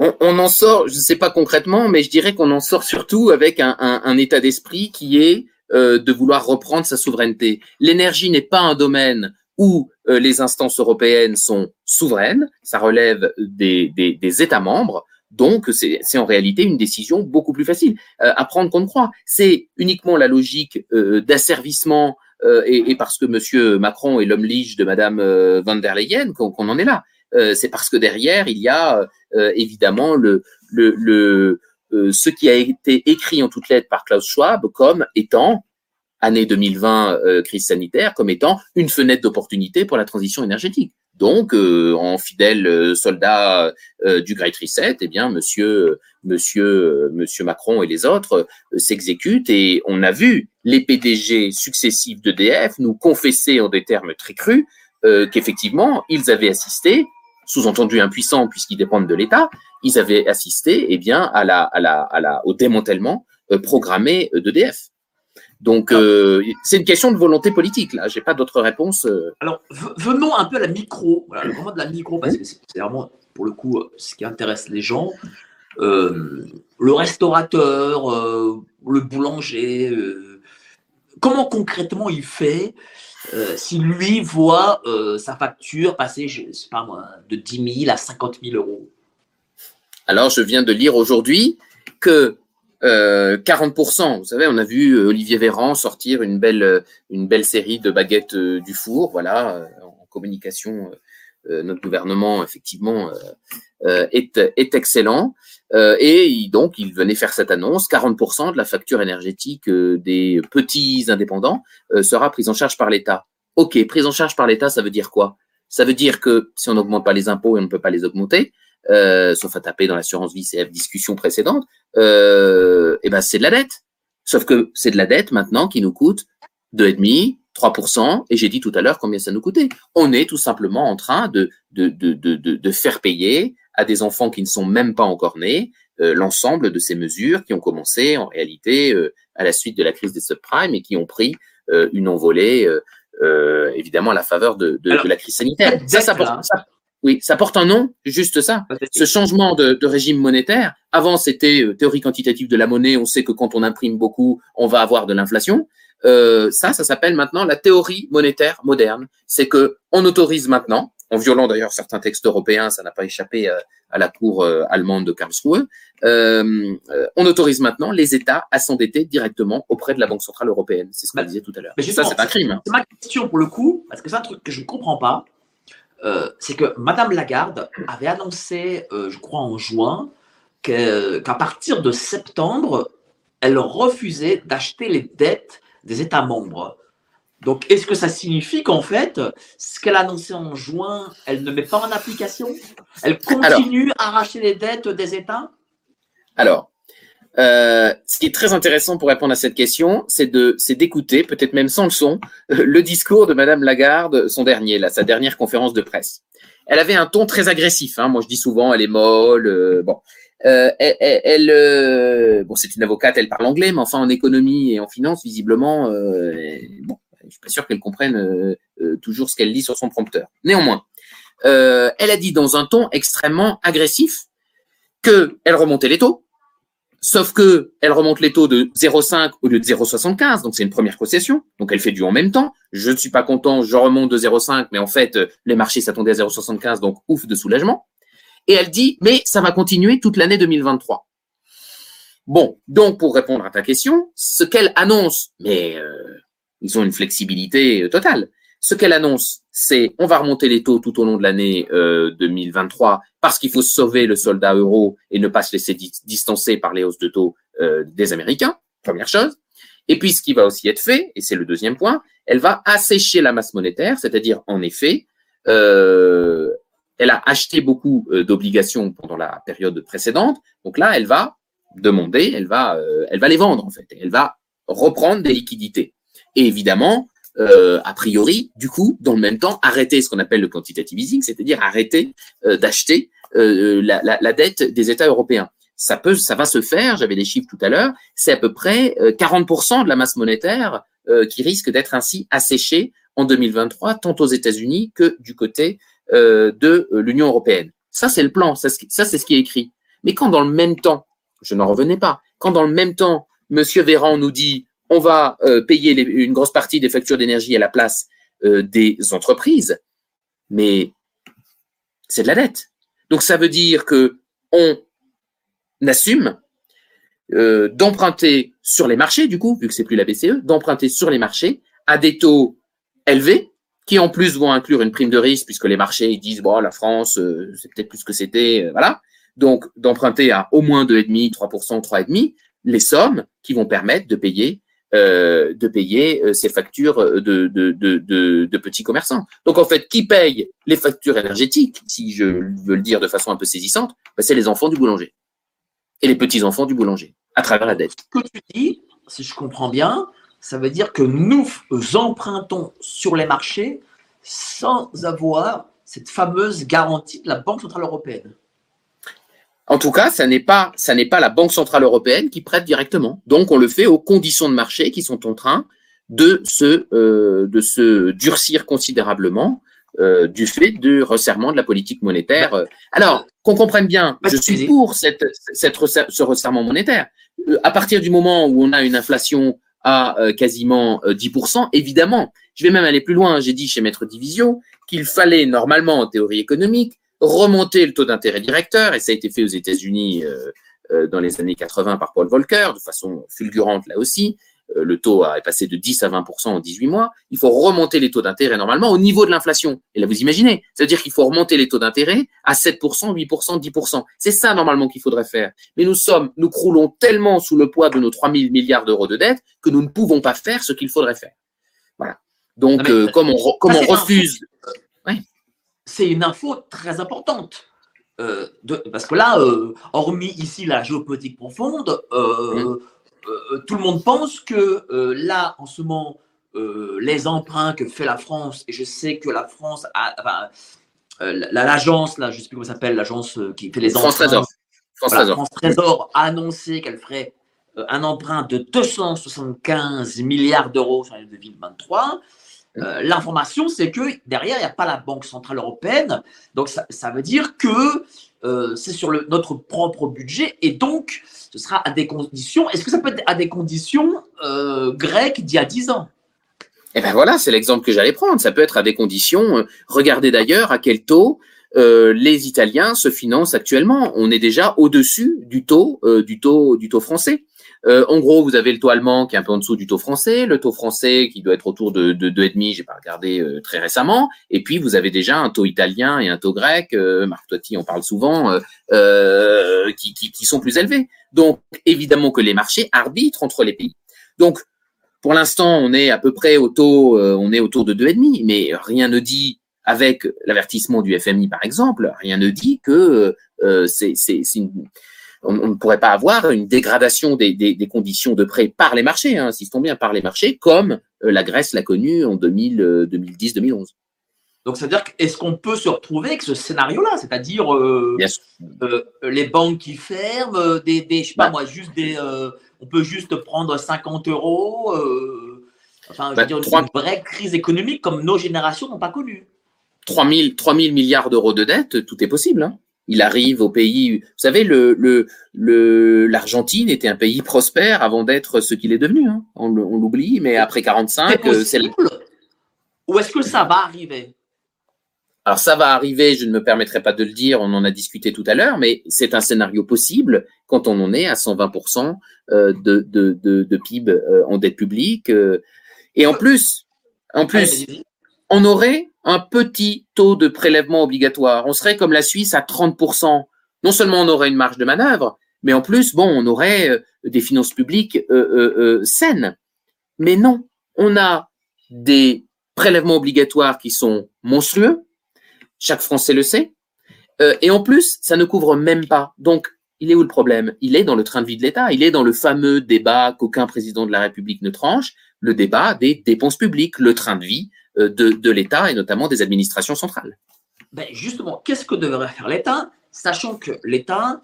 On, on, en sort, je ne sais pas concrètement, mais je dirais qu'on en sort surtout avec un, un, un état d'esprit qui est euh, de vouloir reprendre sa souveraineté. L'énergie n'est pas un domaine où euh, les instances européennes sont souveraines, ça relève des, des, des États membres. Donc, c'est en réalité une décision beaucoup plus facile euh, à prendre qu'on ne croit. C'est uniquement la logique d'asservissement et, et, parce que Monsieur Macron est l'homme lige de Madame van der Leyen qu'on en est là. c'est parce que derrière il y a évidemment le, le euh, ce qui a été écrit en toutes lettres par Klaus Schwab comme étant année 2020 euh, crise sanitaire comme étant une fenêtre d'opportunité pour la transition énergétique. Donc, euh, en fidèle soldat du Great Reset, eh bien, Monsieur Macron et les autres s'exécutent et on a vu les PDG successifs d'EDF nous confesser en des termes très crus qu'effectivement ils avaient assisté sous-entendu impuissants puisqu'ils dépendent de l'État, ils avaient assisté eh bien, à la, à la, à la, au démantèlement euh, programmé euh, d'EDF. Donc, euh, c'est une question de volonté politique, là. J'ai pas d'autre réponse. Alors, venons un peu à la micro, voilà, vraiment de la micro, parce que c'est vraiment, pour le coup, ce qui intéresse les gens. le restaurateur, le boulanger, comment concrètement il fait euh, si lui voit euh, sa facture passer, je sais pas moi, de 10 000 à 50 000 euros Alors, je viin de lire aujourd'hui que euh, 40%, vous savez, on a vu euh, Olivier Véran sortir une belle, une belle série de baguettes du four, voilà, en communication. notre gouvernement, effectivement, est, est excellent. Et donc, il venait faire cette annonce, 40% de la facture énergétique des petits indépendants sera prise en charge par l'État. OK, prise en charge par l'État, ça veut dire quoi? Ça veut dire que si on n'augmente pas les impôts et on ne peut pas les augmenter, euh, sauf à taper dans l'assurance vie CF discussion précédente, euh, eh ben c'est de la dette. Sauf que c'est de la dette maintenant qui nous coûte 2,5, 3%, et j'ai dit tout à l'heure combien ça nous coûtait. On est tout simplement en train de, de, de, de, de faire payer à des enfants qui ne sont même pas encore nés euh, l'ensemble de ces mesures qui ont commencé en réalité euh, à la suite de la crise des subprimes et qui ont pris euh, une envolée évidemment à la faveur de, de, de la crise sanitaire. Ça, ça porte, ça, oui, ça porte un nom, juste ça. Ce changement de, de régime monétaire, avant c'était théorie quantitative de la monnaie, on sait que quand on imprime beaucoup, on va avoir de l'inflation. Ça, ça s'appelle maintenant la théorie monétaire moderne. C'est que on autorise maintenant, en violant d'ailleurs certains textes européens, ça n'a pas échappé à, à la cour euh, allemande de Karlsruhe, euh, euh, on autorise maintenant les États à s'endetter directement auprès de la Banque centrale européenne. C'est ce qu'on bah, disait tout à l'heure. Ça, c'est un crime. Hein. C'est ma question pour le coup, parce que c'est un truc que je ne comprends pas. Euh, c'est que Madame Lagarde avait annoncé, euh, je crois en juin, qu'à partir de septembre, elle refusait d'acheter les dettes des États membres. Donc, est-ce que ça signifie qu'en fait, ce qu'elle a annoncé en juin, elle ne met pas en application? Elle continue à arracher les dettes des États? Alors, euh, ce qui est très intéressant pour répondre à cette question, c'est de, c'est d'écouter, peut-être même sans le son, le discours de Madame Lagarde, son dernier, là, sa dernière conférence de presse. Elle avait un ton très agressif. Hein. Moi, je dis souvent, elle est molle. Euh, bon, euh, elle, elle euh, bon, c'est une avocate, elle parle anglais, mais enfin en économie et en finance, visiblement, euh, bon, je suis pas sûr qu'elle comprenne euh, euh, toujours ce qu'elle dit sur son prompteur. Néanmoins, euh, elle a dit dans un ton extrêmement agressif que elle remontait les taux, sauf que elle remonte les taux de 0,5 au lieu de 0,75, donc c'est une première concession. Donc elle fait du en même temps. Je ne suis pas content, je remonte de 0,5, mais en fait les marchés s'attendaient à 0,75, donc ouf de soulagement. Et elle dit, mais ça va continuer toute l'année 2023. Bon, donc pour répondre à ta question, ce qu'elle annonce, mais ils ont une flexibilité euh, totale. Ce qu'elle annonce, c'est on va remonter les taux tout au long de l'année euh, 2023 parce qu'il faut sauver le soldat euro et ne pas se laisser distancer par les hausses de taux euh, des Américains, première chose. Et puis ce qui va aussi être fait, et c'est le deuxième point, elle va assécher la masse monétaire, c'est-à-dire en effet, euh, elle a acheté beaucoup euh, d'obligations pendant la période précédente, donc là elle va demander, elle va, elle va les vendre en fait, elle va reprendre des liquidités. Et évidemment, euh, a priori, du coup, dans le même temps, arrêter ce qu'on appelle le quantitative easing, c'est-à-dire arrêter euh, d'acheter euh, la, la, la, dette des États européens. Ça peut, ça va se faire. J'avais des chiffres tout à l'heure. C'est à peu près 40% de la masse monétaire qui risque d'être ainsi asséchée en 2023, tant aux États-Unis que du côté de l'Union européenne. Ça, c'est le plan. Ça, c'est ce qui est écrit. Mais quand dans le même temps, je n'en revenais pas, quand dans le même temps, Monsieur Véran nous dit on va euh, payer une grosse partie des factures d'énergie à la place euh, des entreprises, mais c'est de la dette. Donc ça veut dire que on assume euh, d'emprunter sur les marchés, du coup, vu que c'est plus la BCE, d'emprunter sur les marchés à des taux élevés, qui en plus vont inclure une prime de risque, puisque les marchés ils disent bon la France c'est peut-être plus que c'était, voilà. Donc d'emprunter à au moins 2,5, 3%, 3,5, les sommes qui vont permettre de payer euh, de payer euh, ces factures de, de, petits commerçants. Donc en fait, qui paye les factures énergétiques, si je veux le dire de façon un peu saisissante, ben, c'est les enfants du boulanger et les petits-enfants du boulanger à travers la dette. Ce que tu dis, si je comprends bien, ça veut dire que nous empruntons sur les marchés sans avoir cette fameuse garantie de la Banque Centrale Européenne. En tout cas, ça n'est pas, ça n'est pas la Banque centrale européenne qui prête directement. Donc, on le fait aux conditions de marché qui sont en train de se, euh, de se durcir considérablement euh, du fait du resserrement de la politique monétaire. Alors, qu'on comprenne bien, je suis pour cette, cette, ce resserrement monétaire. Euh, à partir du moment où on a une inflation à quasiment 10%, évidemment, je vais même aller plus loin. J'ai dit chez Maître Division qu'il fallait normalement, en théorie économique, remonter le taux d'intérêt directeur, et ça a été fait aux États-Unis euh, euh, dans les années 80 par Paul Volcker, de façon fulgurante là aussi. Euh, le taux est passé de 10 à 20% en 18 mois. Il faut remonter les taux d'intérêt normalement au niveau de l'inflation. Et là, vous imaginez, c'est-à-dire qu'il faut remonter les taux d'intérêt à 7 8 10% C'est ça normalement qu'il faudrait faire. Mais nous sommes, nous croulons tellement sous le poids de nos 3 000 milliards d'euros de dette que nous ne pouvons pas faire ce qu'il faudrait faire. Voilà. Donc, comme on, comme on refuse c'est une info très importante. Euh, parce que là, euh, hormis ici la géopolitique profonde, euh, mm. tout le monde pense que là, en ce moment, les emprunts que fait la France, et je sais que la France a, l'agence, là, je ne sais plus comment s'appelle, l'agence qui fait les France Trésor. France, Trésor. France Trésor a annoncé qu'elle ferait un emprunt de 275 milliards d'euros sur l'année 2023. Euh, l'information, c'est que derrière, il n'y a pas la Banque Centrale Européenne. Donc, ça, veut dire que euh, c'est sur notre propre budget et donc ce sera à des conditions. Est-ce que ça peut être à des conditions euh, grecques d'il y a 10 ans? Eh bien voilà, c'est l'exemple que j'allais prendre. Ça peut être à des conditions. regardez d'ailleurs à quel taux les Italiens se financent actuellement. On est déjà au-dessus du taux, du taux français. Euh, en gros, vous avez le taux allemand qui est un peu en dessous du taux français, le taux français qui doit être autour de, de 2,5, j'ai pas regardé euh, très récemment, et puis vous avez déjà un taux italien et un taux grec, euh, Marc Toiti en parle souvent, euh, qui, sont plus élevés. Donc, évidemment que les marchés arbitrent entre les pays. Donc, pour l'instant, on est à peu près au taux, on est autour de 2,5, mais rien ne dit avec l'avertissement du FMI, par exemple, rien ne dit que c'est une on, ne pourrait pas avoir une dégradation des, conditions de prêt par les marchés, hein, insistons bien par les marchés, comme euh, la Grèce l'a connu en 2010-2011. Euh, Donc, c'est-à-dire, est-ce qu'on peut se retrouver avec ce scénario-là? C'est-à-dire euh, les banques qui ferment, des, des je sais pas bah. moi, juste des. on peut juste prendre 50 euros. enfin, je veux bah, une vraie crise économique comme nos générations n'ont pas connu. 3 000, 3 000 milliards d'euros de dette, tout est possible. Hein il arrive au pays. Vous savez, le, le, l'Argentine était un pays prospère avant d'être ce qu'il est devenu. Hein. On, l'oublie, mais après 45, euh, c'est Ou est-ce que ça va arriver? Alors ça va arriver, je ne me permettrai pas de le dire, on en a discuté tout à l'heure, mais c'est un scénario possible quand on en est à 120% euh, de, de, de, de, PIB euh, en dette publique. Et en plus, en plus, on aurait un petit taux de prélèvement obligatoire. On serait comme la Suisse à 30%. Non seulement on aurait une marge de manœuvre, mais en plus, bon, on aurait euh, des finances publiques euh, euh, saines. Mais non, on a des prélèvements obligatoires qui sont monstrueux. Chaque Français le sait. et en plus, ça ne couvre même pas. Donc, il est où le problème? Il est dans le train de vie de l'État. Il est dans le fameux débat qu'aucun président de la République ne tranche le débat des dépenses publiques, le train de vie de, de l'État et notamment des administrations centrales. Ben justement, qu'est-ce que devrait faire l'État, sachant que l'État,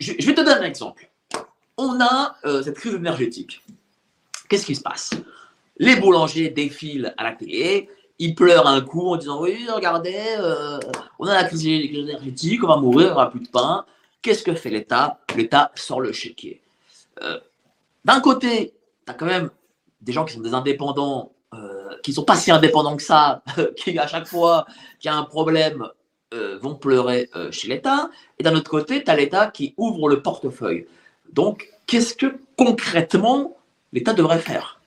je, vais te donner un exemple. On a cette crise énergétique. Qu'est-ce qui se passe? Les boulangers défilent à la télé, ils pleurent un coup en disant Oui, regardez, euh, on a la crise énergétique, on va mourir, on n'aura plus de pain. Qu'est-ce que fait l'État? L'État sort le chéquier. Euh, d'un côté, tu as quand même des gens qui sont des indépendants, euh, qui sont pas si indépendants que ça, qui à chaque fois qu'il y a un problème vont pleurer chez l'État. Et d'un autre côté, tu as l'État qui ouvre le portefeuille. Donc, qu'est-ce que concrètement l'État devrait faire?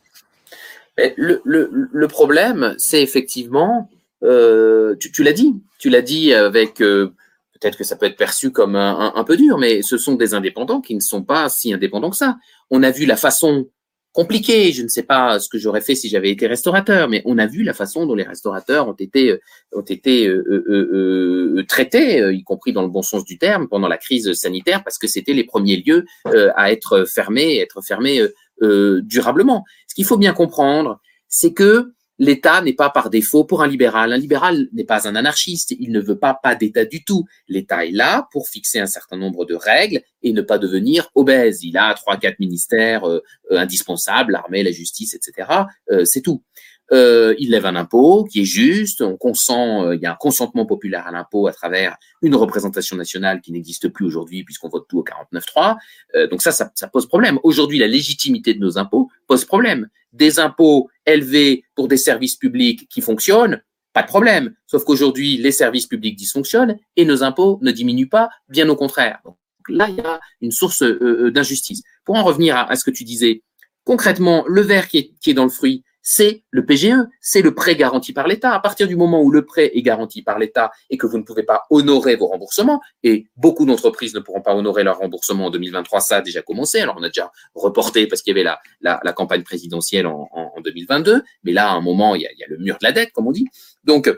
Le, problème, c'est effectivement, euh, tu, l'as dit, tu l'as dit avec, euh, peut-être que ça peut être perçu comme un, peu dur, mais ce sont des indépendants qui ne sont pas si indépendants que ça. On a vu la façon compliquée, je ne sais pas ce que j'aurais fait si j'avais été restaurateur, mais on a vu la façon dont les restaurateurs ont été, ont été euh, traités, y compris dans le bon sens du terme, pendant la crise sanitaire, parce que c'était les premiers lieux à être fermés, être fermés euh, durablement. Ce qu'il faut bien comprendre, c'est que l'État n'est pas par défaut pour un libéral. Un libéral n'est pas un anarchiste, il ne veut pas pas d'État du tout. L'État est là pour fixer un certain nombre de règles et ne pas devenir obèse. Il a trois, quatre ministères euh, euh, indispensables, l'armée, la justice, etc. c'est tout euh, il lève un impôt qui est juste, on consent, euh, il y a un consentement populaire à l'impôt à travers une représentation nationale qui n'existe plus aujourd'hui puisqu'on vote tout au 49.3. Euh, donc ça, ça, ça, pose problème. Aujourd'hui, la légitimité de nos impôts pose problème. Des impôts élevés pour des services publics qui fonctionnent, pas de problème. Sauf qu'aujourd'hui, les services publics dysfonctionnent et nos impôts ne diminuent pas, bien au contraire. Donc là, il y a une source euh, d'injustice. Pour en revenir à, à, ce que tu disais, concrètement, le verre qui est, qui est dans le fruit, c'est le PGE, c'est le prêt garanti par l'État. À partir du moment où le prêt est garanti par l'État et que vous ne pouvez pas honorer vos remboursements, et beaucoup d'entreprises ne pourront pas honorer leur remboursement en 2023, ça a déjà commencé. Alors on a déjà reporté parce qu'il y avait la, campagne présidentielle en, en, 2022, mais là à un moment il y, a, le mur de la dette, comme on dit. Donc euh,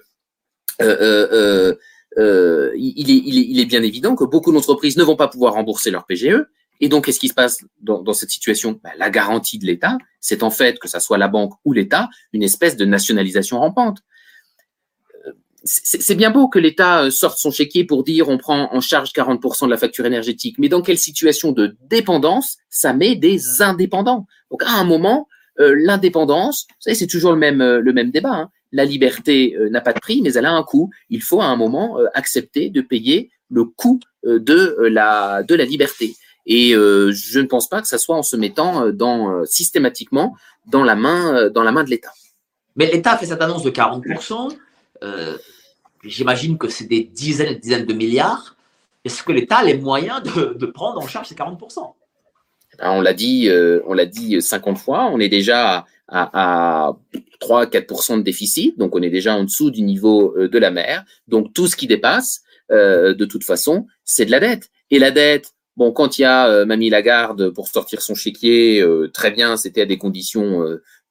euh, euh, il est bien évident que beaucoup d'entreprises ne vont pas pouvoir rembourser leur PGE et donc, qu'est-ce qui se passe dans, cette situation? Ben, La garantie de l'État, c'est en fait, que ça soit la banque ou l'État, une espèce de nationalisation rampante. Euh, c'est bien beau que l'État euh, sorte son chéquier pour dire on prend en charge 40% de la facture énergétique, mais dans quelle situation de dépendance ça met des indépendants? Donc à un moment, euh, l'indépendance, vous savez, c'est toujours le même, le même débat. Hein. La liberté n'a pas de prix, mais elle a un coût. Il faut à un moment accepter de payer le coût de la, de la liberté. Et euh, je ne pense pas que ça soit en se mettant euh, dans, euh, systématiquement dans la main, dans la main de l'État. Mais l'État a fait cette annonce de 40%. J'imagine que c'est des dizaines et des dizaines de milliards. Est-ce que l'État a les moyens de, de, prendre en charge ces 40% ben, On l'a dit, on l'a dit 50 fois. On est déjà à, à 3-4% de déficit, donc on est déjà en dessous du niveau de la mer. Donc tout ce qui dépasse, de toute façon, c'est de la dette. Et la dette, Bon, quand il y a euh, Mamie Lagarde pour sortir son chéquier, euh, très bien, c'était à des conditions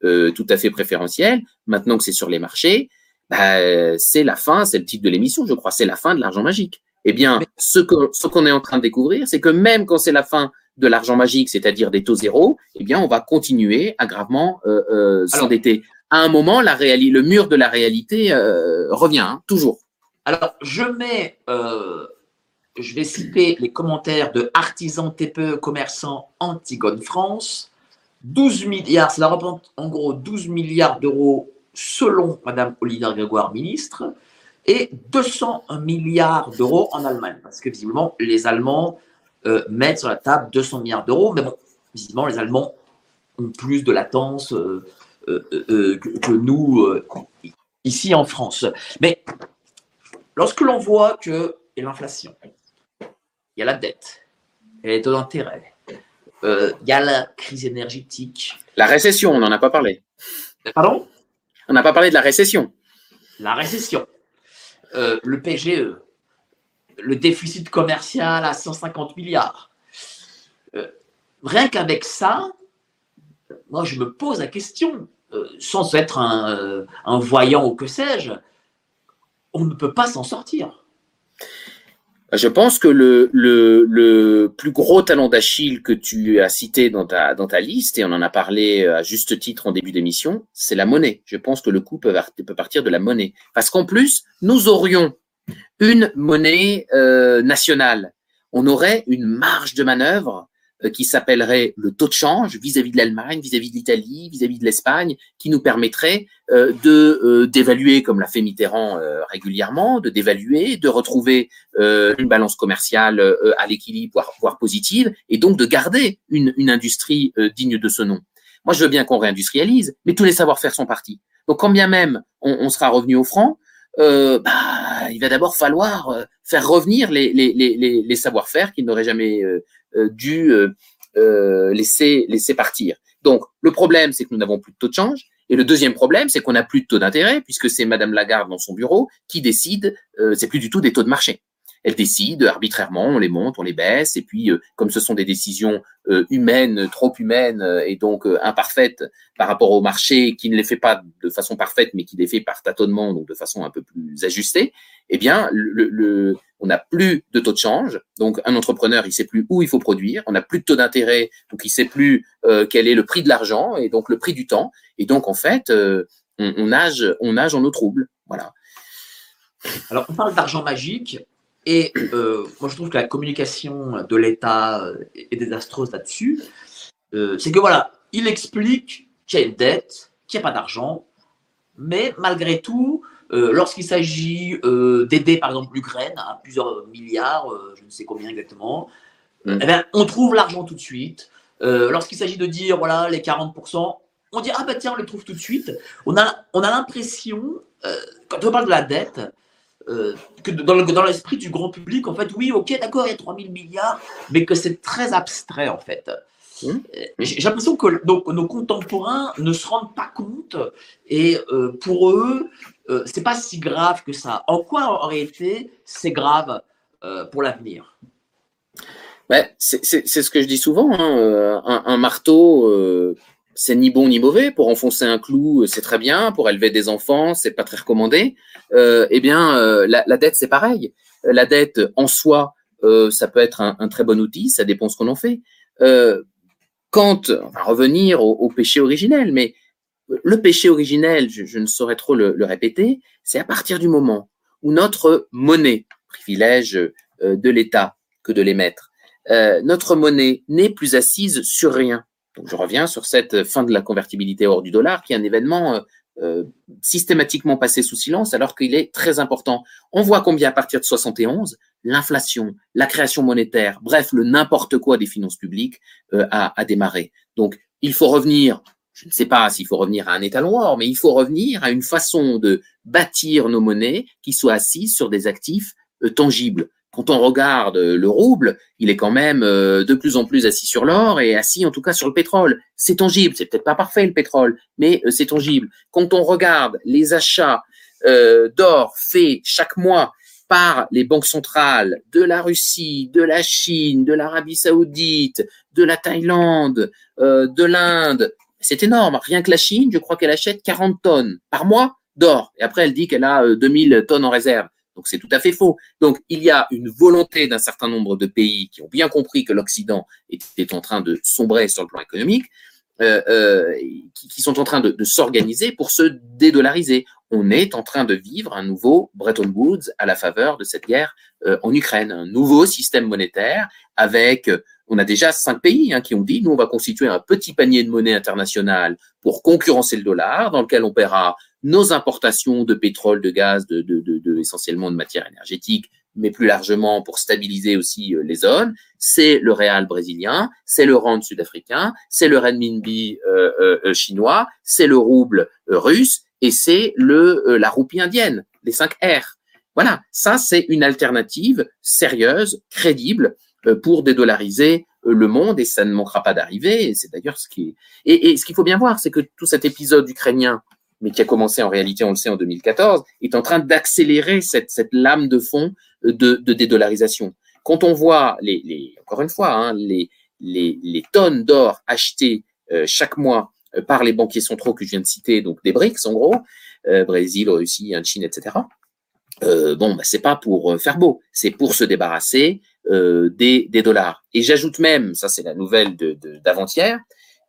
euh, tout à fait préférentielles. Maintenant que c'est sur les marchés, bah, c'est la fin, c'est le titre de l'émission, je crois, c'est la fin de l'argent magique. Eh bien, ce qu'on ce qu'on est en train de découvrir, c'est que même quand c'est la fin de l'argent magique, c'est-à-dire des taux zéro, eh bien, on va continuer à gravement s'endetter. À un moment, la le mur de la réalité revient, hein, toujours. Alors, je mets je vais citer les commentaires de artisans TPE commerçants Antigone France. 12 milliards, cela représente en gros 12 milliards d'euros selon Madame Olivier Grégoire, ministre, et 200 milliards d'euros en Allemagne, parce que visiblement les Allemands euh, mettent sur la table 200 milliards d'euros, mais bon, visiblement les Allemands ont plus de latence euh, euh, que, que, nous ici en France. Mais lorsque l'on voit que l'inflation, il y a la dette, il y a les taux d'intérêt, euh, il y a la crise énergétique. La récession, on n'en a pas parlé. Pardon? On n'a pas parlé de la récession. La récession, euh, le PGE, le déficit commercial à 150 milliards. Euh, rien qu'avec ça, moi je me pose la question, sans être un, un voyant ou que sais-je, on ne peut pas s'en sortir. Je pense que le, plus gros talent d'Achille que tu as cité dans ta, dans ta liste, et on en a parlé à juste titre en début d'émission, c'est la monnaie. Je pense que le coup peut, peut partir de la monnaie. Parce qu'en plus, nous aurions une monnaie euh, nationale. On aurait une marge de manœuvre euh, qui s'appellerait le taux de change vis-à-vis de l'Allemagne, vis-à-vis de l'Italie, vis-à-vis de l'Espagne, qui nous permettrait euh, de euh, d'évaluer, comme l'a fait Mitterrand régulièrement, de d'évaluer, de retrouver une balance commerciale à l'équilibre, voire, voire, positive, et donc de garder une, une industrie digne de ce nom. Moi, je veux bien qu'on réindustrialise, mais tous les savoir-faire sont partis. Donc, quand bien même on sera revenu au franc, euh, bah, il va d'abord falloir faire revenir les, savoir-faire qui n'auraient jamais euh, dû euh, euh, laisser, laisser partir. Donc, le problème, c'est que nous n'avons plus de taux de change. Et le deuxième problème, c'est qu'on n'a plus de taux d'intérêt, puisque c'est Madame Lagarde dans son bureau qui décide, euh, c'est plus du tout des taux de marché elle décide arbitrairement, on les monte, on les baisse, et puis euh, comme ce sont des décisions euh, humaines, trop humaines euh, et donc imparfaites par rapport au marché, qui ne les fait pas de façon parfaite, mais qui les fait par tâtonnement, donc de façon un peu plus ajustée, eh bien, le, on n'a plus de taux de change, donc un entrepreneur, il sait plus où il faut produire, on n'a plus de taux d'intérêt, donc il sait plus quel est le prix de l'argent et donc le prix du temps, et donc en fait, on, on nage, on nage en eau trouble, voilà. Alors, on parle d'argent magique. Et euh, moi, je trouve que la communication de l'État euh, est désastreuse là-dessus. Euh, c'est que voilà, il explique qu'il y a une dette, qu'il n'y a pas d'argent, mais malgré tout, lorsqu'il s'agit d'aider par exemple l'Ukraine à plusieurs milliards, je ne sais combien exactement, mm. eh bien, on trouve l'argent tout de suite. lorsqu'il s'agit de dire voilà les 40%, on dit ah bah tiens on les trouve tout de suite. On a, on a l'impression, quand on parle de la dette, euh, que dans, l'esprit du grand public, en fait, oui, ok, d'accord, il y a 3000 milliards, mais que c'est très abstrait, en fait. Mmh. Euh, j'ai l'impression que donc, nos contemporains ne se rendent pas compte et euh, pour eux, c'est pas si grave que ça. En quoi, en réalité, c'est grave pour l'avenir? C'est ce que je dis souvent. Hein, un, un, marteau, c'est ni bon ni mauvais. Pour enfoncer un clou, c'est très bien. Pour élever des enfants, c'est pas très recommandé. Euh, eh bien, euh, la, dette, c'est pareil. La dette en soi, euh, ça peut être un, très bon outil. Ça dépend ce qu'on en fait. Euh, quand, on va revenir au, péché originel, mais le péché originel, je, ne saurais trop le, répéter, c'est à partir du moment où notre monnaie, privilège euh, de l'État que de l'émettre, notre monnaie n'est plus assise sur rien je reviens sur cette fin de la convertibilité hors du dollar, qui est un événement euh, euh, systématiquement passé sous silence, alors qu'il est très important. On voit combien à partir de 71, l'inflation, la création monétaire, bref, le n'importe quoi des finances publiques euh, a, démarré. Donc il faut revenir, je ne sais pas s'il faut revenir à un étalon or, mais il faut revenir à une façon de bâtir nos monnaies qui soient assises sur des actifs tangibles quand on regarde le rouble, il est quand même euh, de plus en plus assis sur l'or et assis en tout cas sur le pétrole. C'est tangible, c'est peut-être pas parfait le pétrole, mais euh, c'est tangible. Quand on regarde les achats euh, d'or faits chaque mois par les banques centrales de la Russie, de la Chine, de l'Arabie saoudite, de la Thaïlande, de l'Inde, c'est énorme. Rien que la Chine, je crois qu'elle achète 40 tonnes par mois d'or. Et après, elle dit qu'elle a 2000 tonnes en réserve. Donc c'est tout à fait faux. Donc il y a une volonté d'un certain nombre de pays qui ont bien compris que l'Occident était en train de sombrer sur le plan économique, euh, euh, qui, sont en train de, de s'organiser pour se dédollariser. On est en train de vivre un nouveau Bretton Woods à la faveur de cette guerre euh, en Ukraine, un nouveau système monétaire avec on a déjà cinq pays hein, qui ont dit, nous, on va constituer un petit panier de monnaie internationale pour concurrencer le dollar, dans lequel on paiera nos importations de pétrole, de gaz, de, de, de, de essentiellement de matières énergétiques, mais plus largement pour stabiliser aussi euh, les zones. C'est le réal brésilien, c'est le rand sud-africain, c'est le renminbi euh, euh, chinois, c'est le rouble russe et c'est le la roupie indienne, les 5 R. Voilà, ça c'est une alternative sérieuse, crédible pour dédollariser le monde et ça ne manquera pas d'arriver. C'est d'ailleurs ce qui est... et, et ce qu'il faut bien voir, c'est que tout cet épisode ukrainien mais qui a commencé en réalité, on le sait, en 2014, est en train d'accélérer cette, cette lame de fond de, de dédollarisation. Quand on voit les, les encore une fois, hein, les, les, les, tonnes d'or achetées euh, chaque mois euh, par les banquiers centraux que je viens de citer, donc des BRICS en gros, euh, Brésil, Russie, Chine, etc. euh, bon, bah, c'est pas pour faire beau, c'est pour se débarrasser des, des, dollars. Et j'ajoute même, ça c'est la nouvelle d'avant-hier,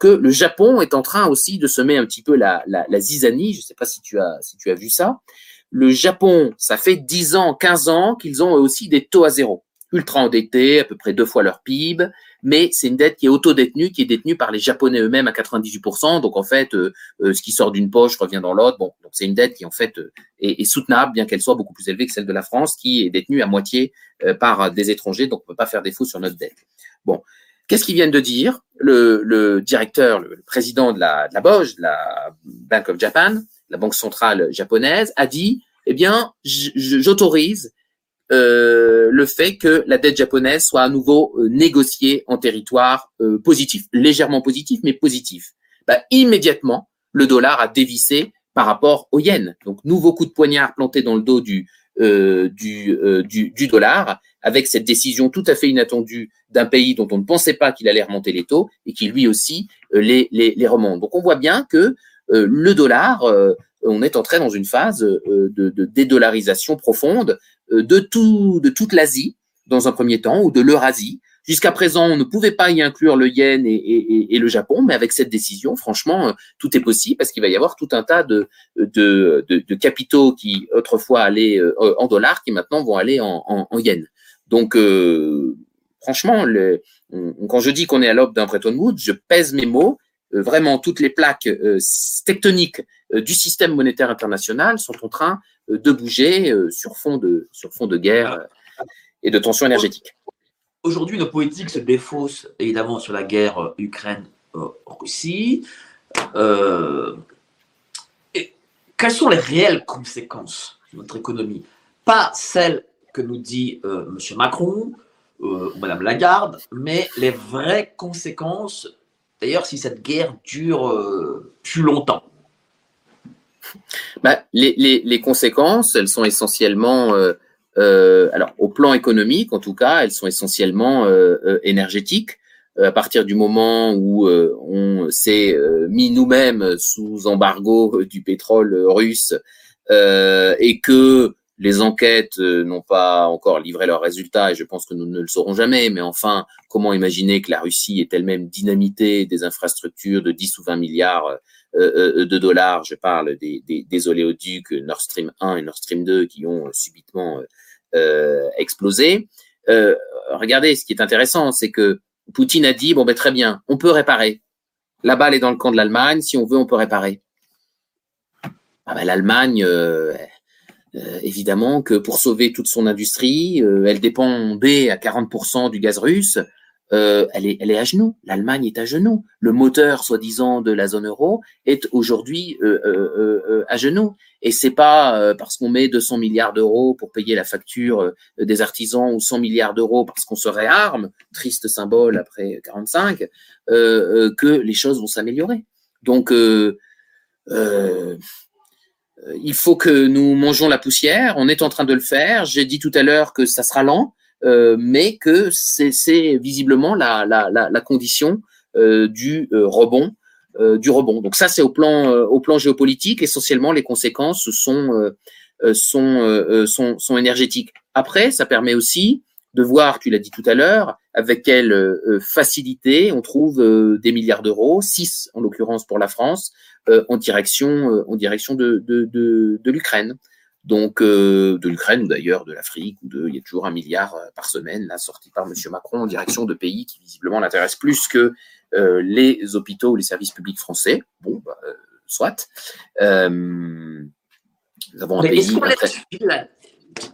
que le Japon est en train aussi de semer un petit peu la, la, la zizanie. Je ne sais pas si tu as si tu as vu ça. Le Japon, ça fait 10 ans, 15 ans qu'ils ont aussi des taux à zéro ultra endettés, à peu près deux fois leur PIB, mais c'est une dette qui est auto-détenue, qui est détenue par les Japonais eux-mêmes à 98%. Donc en fait, euh, euh, ce qui sort d'une poche revient dans l'autre. Bon, donc c'est une dette qui en fait euh, est, soutenable, bien qu'elle soit beaucoup plus élevée que celle de la France, qui est détenue à moitié par des étrangers, donc on peut pas faire défaut sur notre dette. Bon, qu'est-ce qu'ils viennent de dire? Le, directeur, le, président de la, de la BOJ, la Bank of Japan, la banque centrale japonaise, a dit, eh bien, j'autorise euh, le fait que la dette japonaise soit à nouveau euh, négociée en territoire euh, positif, légèrement positif, mais positif. Bah, immédiatement, le dollar a dévissé par rapport au yen. Donc, nouveau coup de poignard planté dans le dos du, du, du, du, dollar, avec cette décision tout à fait inattendue d'un pays dont on ne pensait pas qu'il allait remonter les taux et qui lui aussi les, les, les remonte. Donc, on voit bien que le dollar, on est entré dans une phase de, de dédollarisation profonde euh, de, tout, de toute l'Asie dans un premier temps, ou de l'Eurasie. Jusqu'à présent, on ne pouvait pas y inclure le yen et, et, et, le Japon, mais avec cette décision, franchement, euh, tout est possible parce qu'il va y avoir tout un tas de, de, de, de capitaux qui autrefois allaient euh, en dollars, qui maintenant vont aller en, en, en yen. Donc, euh, franchement, le, quand je dis qu'on est à l'aube d'un Bretton Woods, je pèse mes mots. vraiment, toutes les plaques tectoniques du système monétaire international sont en train de bouger sur fond de, sur fond de guerre euh, et de tension énergétique. Aujourd'hui, nos politiques se défaussent évidemment sur la guerre Ukraine-Russie. quelles sont les réelles conséquences de notre économie? Pas celles que nous dit M. Macron ou Mme Lagarde, mais les vraies conséquences, d'ailleurs, si cette guerre dure plus longtemps. Bah, les, conséquences, elles sont essentiellement, euh, euh, alors au plan économique en tout cas, elles sont essentiellement euh, euh énergétiques. Euh, à partir du moment où on s'est mis nous-mêmes sous embargo du pétrole russe et que les enquêtes n'ont pas encore livré leurs résultats et je pense que nous ne le saurons jamais. Mais enfin, comment imaginer que la Russie est elle-même dynamité des infrastructures de 10 ou 20 milliards euh, euh, de dollars. Je parle des, des, des, oléoducs Nord Stream 1 et Nord Stream 2 qui ont subitement euh, explosé. regardez, ce qui est intéressant, c'est que Poutine a dit bon ben très bien, on peut réparer. La balle est dans le camp de l'Allemagne. Si on veut, on peut réparer. Ah ben, L'Allemagne, euh, évidemment, que pour sauver toute son industrie, euh, elle dépendait à 40% du gaz russe. Euh, elle, est, elle est à genoux. L'Allemagne est à genoux. Le moteur, soi-disant, de la zone euro est aujourd'hui euh, euh, euh à genoux. Et c'est pas parce qu'on met 200 milliards d'euros pour payer la facture des artisans ou 100 milliards d'euros parce qu'on se réarme, triste symbole après 45, que les choses vont s'améliorer. Donc, il faut que nous mangeons la poussière. On est en train de le faire. J'ai dit tout à l'heure que ça sera lent. Euh, mais que c'est visiblement la, la, la, la condition euh, du euh, rebond. Du rebond. Donc ça, c'est au plan, au plan géopolitique. Essentiellement, les conséquences sont, sont, sont, sont énergétiques. Après, ça permet aussi de voir, tu l'as dit tout à l'heure, avec quelle facilité on trouve des milliards d'euros, 6 en l'occurrence pour la France, en direction, en direction de, de, de, l'Ukraine donc euh, de l'Ukraine ou d'ailleurs de l'Afrique, ou de, il y a toujours un milliard euh, par semaine sorti par Monsieur Macron en direction de pays qui visiblement l'intéressent plus que euh, les hôpitaux ou les services publics français. Bon, bah, euh, soit. Euh, nous avons un pays.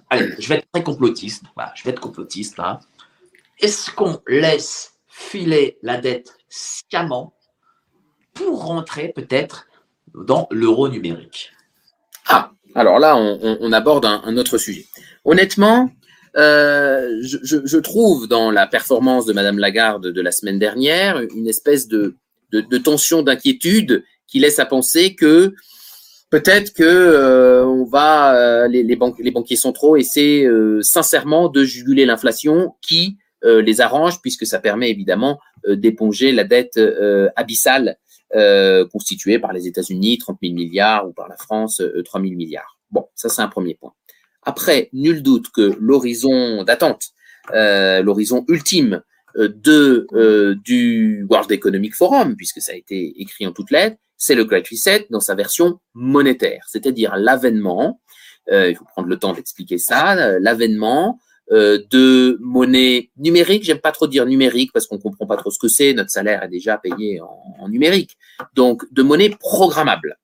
Allez, je vais être très complotiste. Voilà, je vais être complotiste là. Est-ce qu'on laisse filer la dette sciemment pour rentrer peut-être dans l'euro numérique? Ah, alors là, on, aborde un, autre sujet. Honnêtement, euh, je, trouve dans la performance de Madame Lagarde de la semaine dernière une espèce de, tension, d'inquiétude qui laisse à penser que peut-être que euh, on va euh, les, banquiers centraux essaient sincèrement de juguler l'inflation qui les arrange puisque ça permet évidemment d'éponger la dette abyssale euh, constitué par les États-Unis, 30 000 milliards, ou par la France, 3 euh, 000 milliards. Bon, ça c'est un premier point. Après, nul doute que l'horizon d'attente, euh, l'horizon ultime euh, de euh, du World Economic Forum, puisque ça a été écrit en toutes lettres, c'est le Great Reset dans sa version monétaire, c'est-à-dire l'avènement. il faut prendre le temps d'expliquer ça. l'avènement de monnaie numérique. J'aime pas trop dire numérique parce qu'on comprend pas trop ce que c'est. Notre salaire est déjà payé en, numérique. Donc, de monnaie programmable,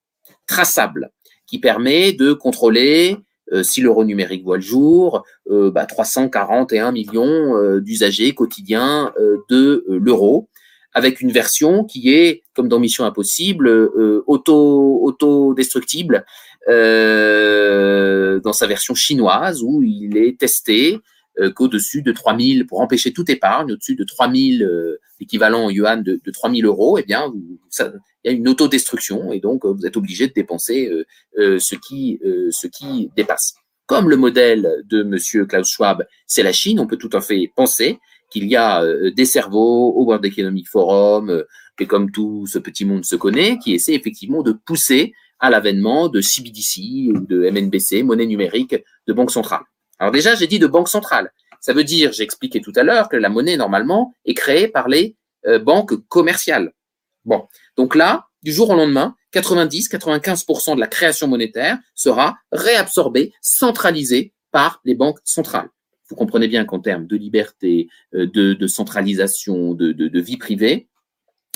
traçable, qui permet de contrôler euh, si l'euro numérique voit le jour, euh, bah, 341 millions euh, d'usagers quotidiens de l'euro, avec une version qui est, comme dans Mission Impossible, auto autodestructible dans sa version chinoise où il est testé qu'au-dessus de 3000, pour empêcher toute épargne, au-dessus de 3000, l'équivalent en yuan de, de 3000 euros, eh bien, il y a une autodestruction et donc vous êtes obligé de dépenser euh, euh, ce, qui, euh, ce qui dépasse. Comme le modèle de Monsieur Klaus Schwab, c'est la Chine, on peut tout à fait penser qu'il y a des cerveaux au World Economic Forum, et comme tout ce petit monde se connaît, qui essaie effectivement de pousser à l'avènement de CBDC ou de MNBC, monnaie numérique de banque centrale. Alors déjà, j'ai dit de banque centrale. Ça veut dire, j'ai expliqué tout à l'heure, que la monnaie, normalement, est créée par les banques commerciales. Bon, donc là, du jour au lendemain, 90-95% de la création monétaire sera réabsorbée, centralisée par les banques centrales. Vous comprenez bien qu'en termes de liberté, euh, de, centralisation, de, vie privée,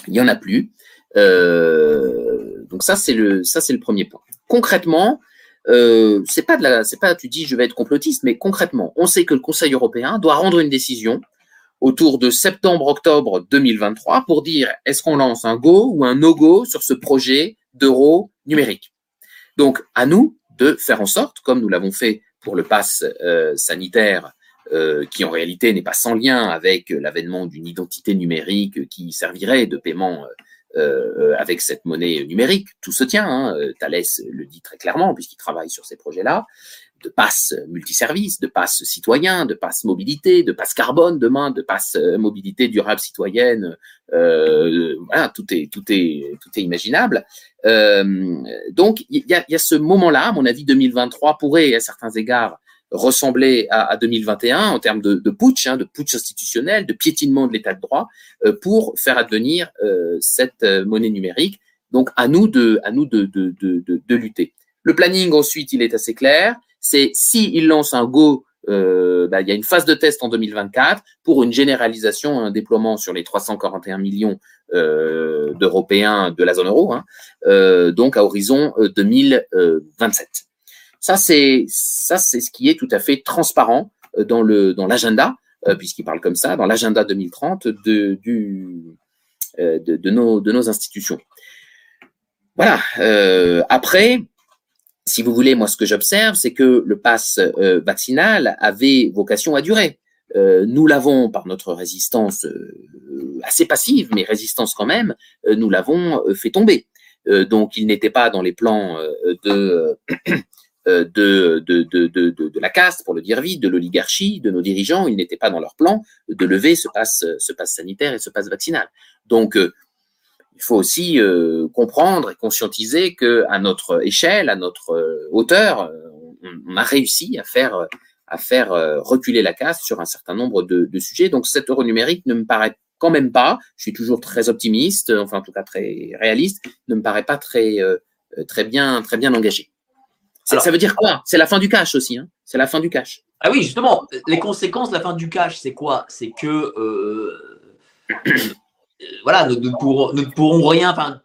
il n'y en a plus. Euh, donc ça, c'est le, ça, c'est le premier point. Concrètement, euh, c'est pas de la, c'est pas, tu dis, je vais être complotiste, mais concrètement, on sait que le Conseil européen doit rendre une décision autour de septembre-octobre 2023 pour dire est-ce qu'on lance un go ou un no-go sur ce projet d'euro numérique? Donc, à nous de faire en sorte, comme nous l'avons fait pour le pass euh, sanitaire, euh, qui en réalité n'est pas sans lien avec l'avènement d'une identité numérique qui servirait de paiement euh, avec cette monnaie numérique. Tout se tient, hein. Thalès le dit très clairement puisqu'il travaille sur ces projets-là de passe multiservice, de passe citoyen, de passe mobilité, de passe carbone demain, de passe euh, mobilité durable citoyenne. Euh, voilà, tout est tout est tout est imaginable. Euh, donc il y a, y a, ce moment-là, à mon avis, 2023 pourrait à certains égards ressembler à, à 2021 en termes de, de putsch, hein, de putsch institutionnel, de piétinement de l'état de droit, euh, pour faire advenir euh, cette monnaie numérique. Donc à nous de à nous de, de, de, de lutter. Le planning ensuite, il est assez clair c'est si il lance un go, euh, bah, il y a une phase de test en 2024 pour une généralisation, un déploiement sur les 341 millions euh, d'Européens de la zone euro, hein, euh, donc à horizon 2027. Ça c'est ça c'est ce qui est tout à fait transparent dans le dans l'agenda, puisqu'il parle comme ça, dans l'agenda 2030 de du de, de, nos de nos institutions. Voilà. après, si vous voulez, moi, ce que j'observe, c'est que le pass euh, vaccinal avait vocation à durer. Euh, nous l'avons, par notre résistance euh, assez passive, mais résistance quand même, nous l'avons fait tomber. donc, il n'était pas dans les plans de, de, de, la caste, pour le dire vite, de l'oligarchie, de nos dirigeants. Il n'était pas dans leur plan de lever ce pass, ce pass sanitaire et ce pass vaccinal. Donc, il faut aussi euh, comprendre et conscientiser que à notre échelle, à notre euh, hauteur, euh, on, a réussi à faire reculer la casse sur un certain nombre de, de, sujets. Donc cet euro numérique ne me paraît quand même pas, je suis toujours très optimiste, enfin en tout cas très réaliste, ne me paraît pas très très bien très bien engagé. Ça veut dire quoi? C'est la fin du cash aussi. Hein c'est la fin du cash. Ah oui, justement, les conséquences de la fin du cash, c'est quoi? C'est que euh, voilà, nous, ne pourrons, rien, enfin,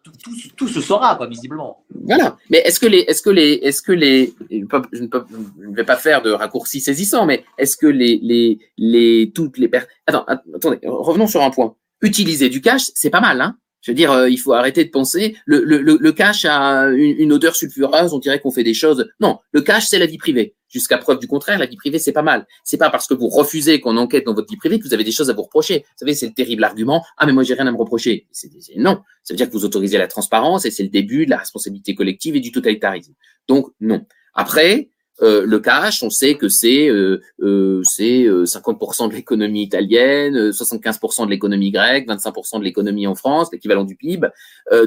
tout, se saura, quoi, visiblement. Voilà. Mais est-ce que les, est-ce que les, est-ce que les, je ne, peux, je ne vais pas faire de raccourcis saisissants, mais est-ce que les, les, les, toutes les personnes, attends, attendez, revenons sur un point. Utiliser du cash, c'est pas mal, hein. Je veux dire, euh, il faut arrêter de penser. Le, le, cash a une, odeur sulfureuse, on dirait qu'on fait des choses. Non, le cash, c'est la vie privée. Jusqu'à preuve du contraire, la vie privée, c'est pas mal. C'est pas parce que vous refusez qu'on enquête dans votre vie privée que vous avez des choses à vous reprocher. Vous savez, c'est le terrible argument. Ah, mais moi, j'ai rien à me reprocher. C'est, non. Ça veut dire que vous autorisez la transparence et c'est le début de la responsabilité collective et du totalitarisme. Donc, non. Après, euh, le cash, on sait que c'est euh, euh, c'est 50% de l'économie italienne, 75% de l'économie grecque, 25% de l'économie en France, l'équivalent du PIB.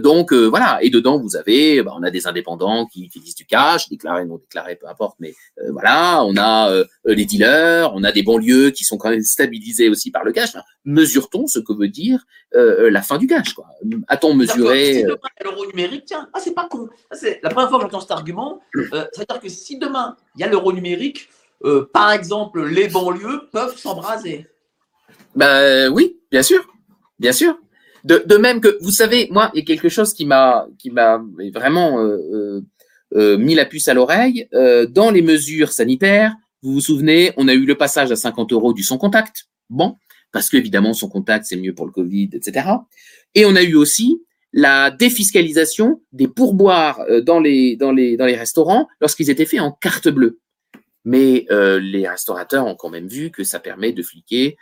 donc voilà, et dedans vous avez, bah, on a des indépendants qui utilisent du cash, déclaré, non déclaré, peu importe, mais voilà, on a les dealers, on a des banlieues qui sont quand même stabilisées aussi par le cash. Mesure-t-on ce que veut dire la fin du cash quoi? A-t-on mesuré l'euro numérique, tiens, ah, c'est pas con. C'est la première fois que j'entends cet argument. ça veut dire que si demain il y a l'euro numérique, euh, par exemple, les banlieues peuvent s'embraser. Ben oui, bien sûr, bien sûr. De, même que, vous savez, moi, il y a quelque chose qui m'a qui m'a vraiment euh, euh, mis la puce à l'oreille. dans les mesures sanitaires, vous vous souvenez, on a eu le passage à 50 euros du sans contact. Bon, parce qu'évidemment, son contact, c'est mieux pour le Covid, etc. Et on a eu aussi la défiscalisation des pourboires euh, dans les, restaurants lorsqu'ils étaient faits en carte bleue. Mais euh, les restaurateurs ont quand même vu que ça permet de fliquer,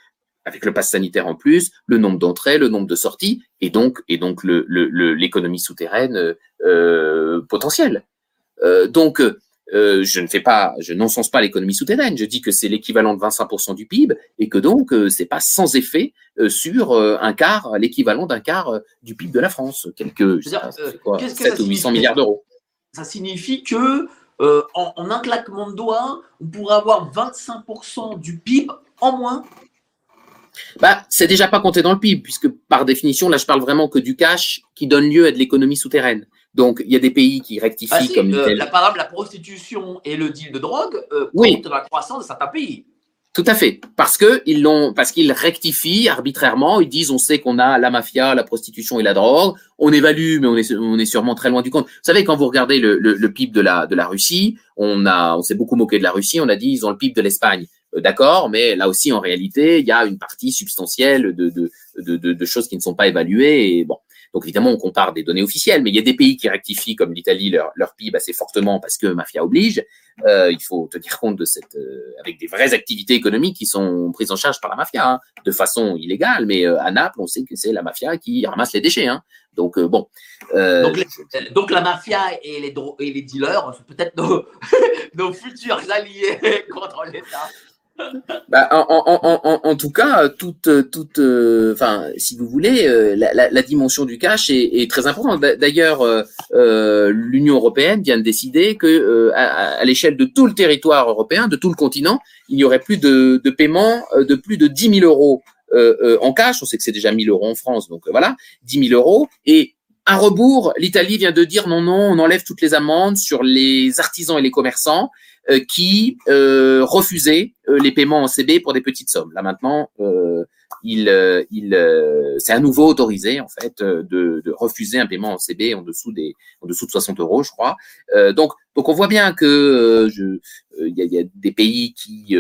avec le pass sanitaire en plus, le nombre d'entrées, le nombre de sorties, et donc, l'économie souterraine euh, potentielle. Donc, euh, je ne fais pas, je n'encense pas l'économie souterraine. Je dis que c'est l'équivalent de 25% du PIB et que donc euh, c'est pas sans effet euh, sur euh, un quart, l'équivalent d'un quart du PIB de la France, quelques je quoi, 7 ou 800 milliards d'euros. Ça signifie que en, en, un claquement de doigts, on pourrait avoir 25% du PIB en moins? Bah, c'est déjà pas compté dans le PIB puisque par définition, là, je parle vraiment que du cash qui donne lieu à de l'économie souterraine. Donc, il y a des pays qui rectifient ah, comme euh, la, Par exemple, la prostitution et le deal de drogue euh, oui. la croissance de certains pays. Tout à fait, parce que ils l'ont, parce qu'ils rectifient arbitrairement. Ils disent, on sait qu'on a la mafia, la prostitution et la drogue. On évalue, mais on est, on est sûrement très loin du compte. Vous savez, quand vous regardez le, le, le PIB de la de la Russie, on a, on s'est beaucoup moqué de la Russie. On a dit, ils ont le PIB de l'Espagne. Euh, d'accord, mais là aussi, en réalité, il y a une partie substantielle de, de, de, de, de choses qui ne sont pas évaluées. Et bon, donc évidemment, on compare des données officielles, mais il y a des pays qui rectifient, comme l'Italie, leur, leur PIB assez fortement parce que mafia oblige. Euh, il faut tenir compte de cette, euh, avec des vraies activités économiques qui sont prises en charge par la mafia, hein, de façon illégale. Mais euh, à Naples, on sait que c'est la mafia qui ramasse les déchets. Hein. Donc bon. Donc, donc, la mafia et les, et les dealers sont peut-être nos, nos futurs alliés contre l'État. Bah, en, en, en, en, tout cas, toute, toute, euh, enfin, si vous voulez, euh, la, la, la, dimension du cash est, est très importante. D'ailleurs, euh, l'Union européenne vient de décider que, à, à l'échelle de tout le territoire européen, de tout le continent, il n'y aurait plus de, de paiement de plus de 10 000 euros en cash. On sait que c'est déjà 1000 euros en France, donc voilà, 10 000 euros. Et à rebours, l'Italie vient de dire non, non, on enlève toutes les amendes sur les artisans et les commerçants. Euh, qui euh, refusait euh, les paiements en CB pour des petites sommes. Là maintenant, il, il, c'est à nouveau autorisé en fait de, de, refuser un paiement en CB en dessous des, en dessous de 60 euros, je crois. donc, donc on voit bien que il y, a, y, a, des pays qui,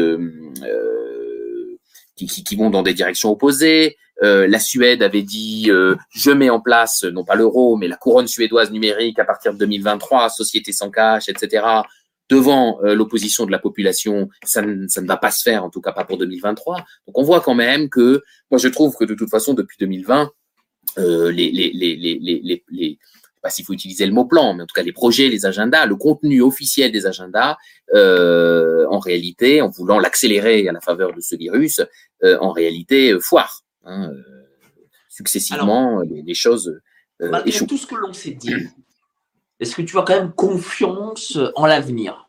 qui, qui, qui, vont dans des directions opposées. Euh, la Suède avait dit euh, je mets en place non pas l'euro mais la couronne suédoise numérique à partir de 2023, société sans cash, etc devant euh, l'opposition de la population, ça ne, ça ne va pas se faire, en tout cas pas pour 2023. Donc on voit quand même que, moi je trouve que de toute façon depuis 2020, euh, les, les, les, les, les, les pas s'il faut utiliser le mot plan, mais en tout cas les projets, les agendas, le contenu officiel des agendas, euh, en réalité, en voulant l'accélérer à la faveur de ce virus, euh, en réalité, euh, foire. Hein, euh, successivement, les, les, choses malgré échouent. tout ce que l'on s'est dit, est-ce que tu as quand même confiance en l'avenir?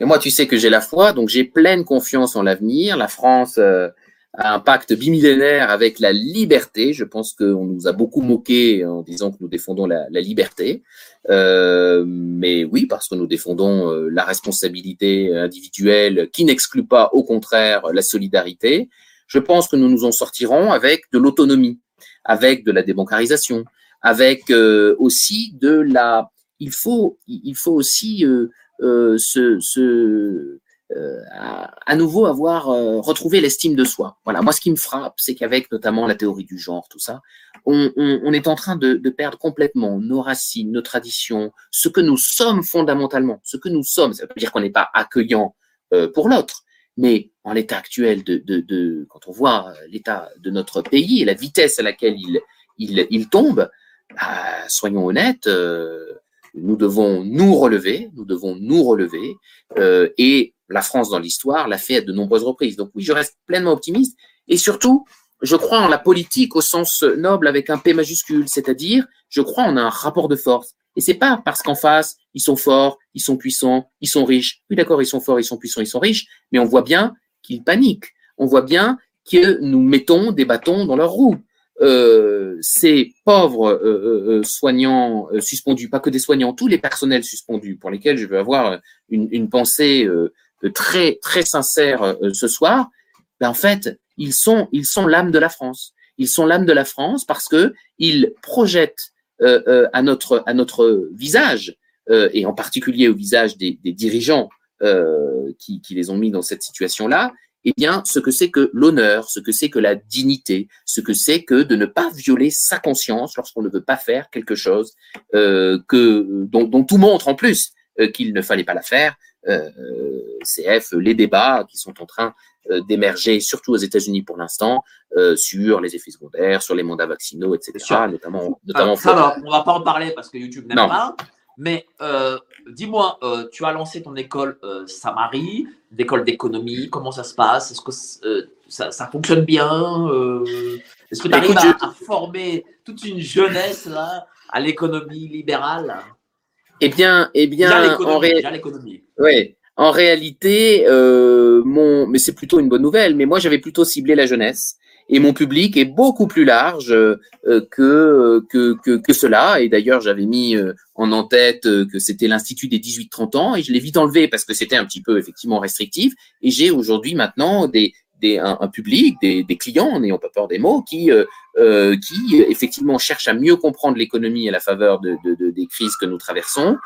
Moi, tu sais que j'ai la foi, donc j'ai pleine confiance en l'avenir. La France euh, a un pacte bimillénaire avec la liberté. Je pense qu'on nous a beaucoup moqué en disant que nous défendons la, la liberté. Euh, mais oui, parce que nous défendons euh, la responsabilité individuelle qui n'exclut pas, au contraire, la solidarité. Je pense que nous nous en sortirons avec de l'autonomie, avec de la débancarisation, avec euh, aussi de la. Il faut, il faut aussi euh, euh, se, se à, à, nouveau avoir retrouvé l'estime de soi. Voilà, moi ce qui me frappe, c'est qu'avec notamment la théorie du genre, tout ça, on, on, on est en train de, de, perdre complètement nos racines, nos traditions, ce que nous sommes fondamentalement, ce que nous sommes. Ça veut dire qu'on n'est pas accueillant euh, pour l'autre, mais en l'état actuel de, de, de, quand on voit l'état de notre pays et la vitesse à laquelle il, il, il tombe, bah, soyons honnêtes, euh, nous devons nous relever, nous devons nous relever, euh, et la France dans l'histoire l'a fait à de nombreuses reprises. Donc oui, je reste pleinement optimiste, et surtout, je crois en la politique au sens noble avec un P majuscule, c'est-à-dire, je crois en un rapport de force. Et c'est pas parce qu'en face, ils sont forts, ils sont puissants, ils sont riches. Oui, d'accord, ils sont forts, ils sont puissants, ils sont riches, mais on voit bien qu'ils paniquent. On voit bien que nous mettons des bâtons dans leurs roues. Euh, ces pauvres euh, euh, euh soignants euh, suspendus, pas que des soignants, tous les personnels suspendus, pour lesquels je veux avoir une, une pensée très très sincère ce soir, ben en fait, ils sont ils sont l'âme de la France. Ils sont l'âme de la France parce que ils projettent à notre à notre visage et en particulier au visage des, des dirigeants qui, qui les ont mis dans cette situation-là, eh bien, ce que c'est que l'honneur, ce que c'est que la dignité, ce que c'est que de ne pas violer sa conscience lorsqu'on ne veut pas faire quelque chose euh, que dont, dont, tout montre en plus euh, qu'il ne fallait pas la faire. Euh, CF, les débats qui sont en train euh, d'émerger, surtout aux États-Unis pour l'instant, euh, sur les effets secondaires, sur les mandats vaccinaux, etc. Notamment, notamment. Ah, on va pas en parler parce que YouTube n'aime pas. Mais euh, dis-moi, euh, tu as lancé ton école euh, Samari, d'école d'économie. Comment ça se passe? Est-ce que ça, ça, fonctionne bien Est-ce que tu arrives à, former toute une jeunesse là, à l'économie libérale? Eh bien, eh bien, en l'économie. Oui. En réalité, mon, mais c'est plutôt une bonne nouvelle. Mais moi, j'avais plutôt ciblé la jeunesse et mon public est beaucoup plus large euh, que, que, que, que, cela. Et d'ailleurs, j'avais mis euh, en en-tête euh, que c'était l'Institut des 18-30 ans et je l'ai vite enlevé parce que c'était un petit peu effectivement restrictif. Et j'ai aujourd'hui maintenant des, des, un, public, des, des clients, n'ayons pas peur des mots, qui, euh, euh, qui effectivement cherchent à mieux comprendre l'économie à la faveur de, de, de, des crises que nous traversons,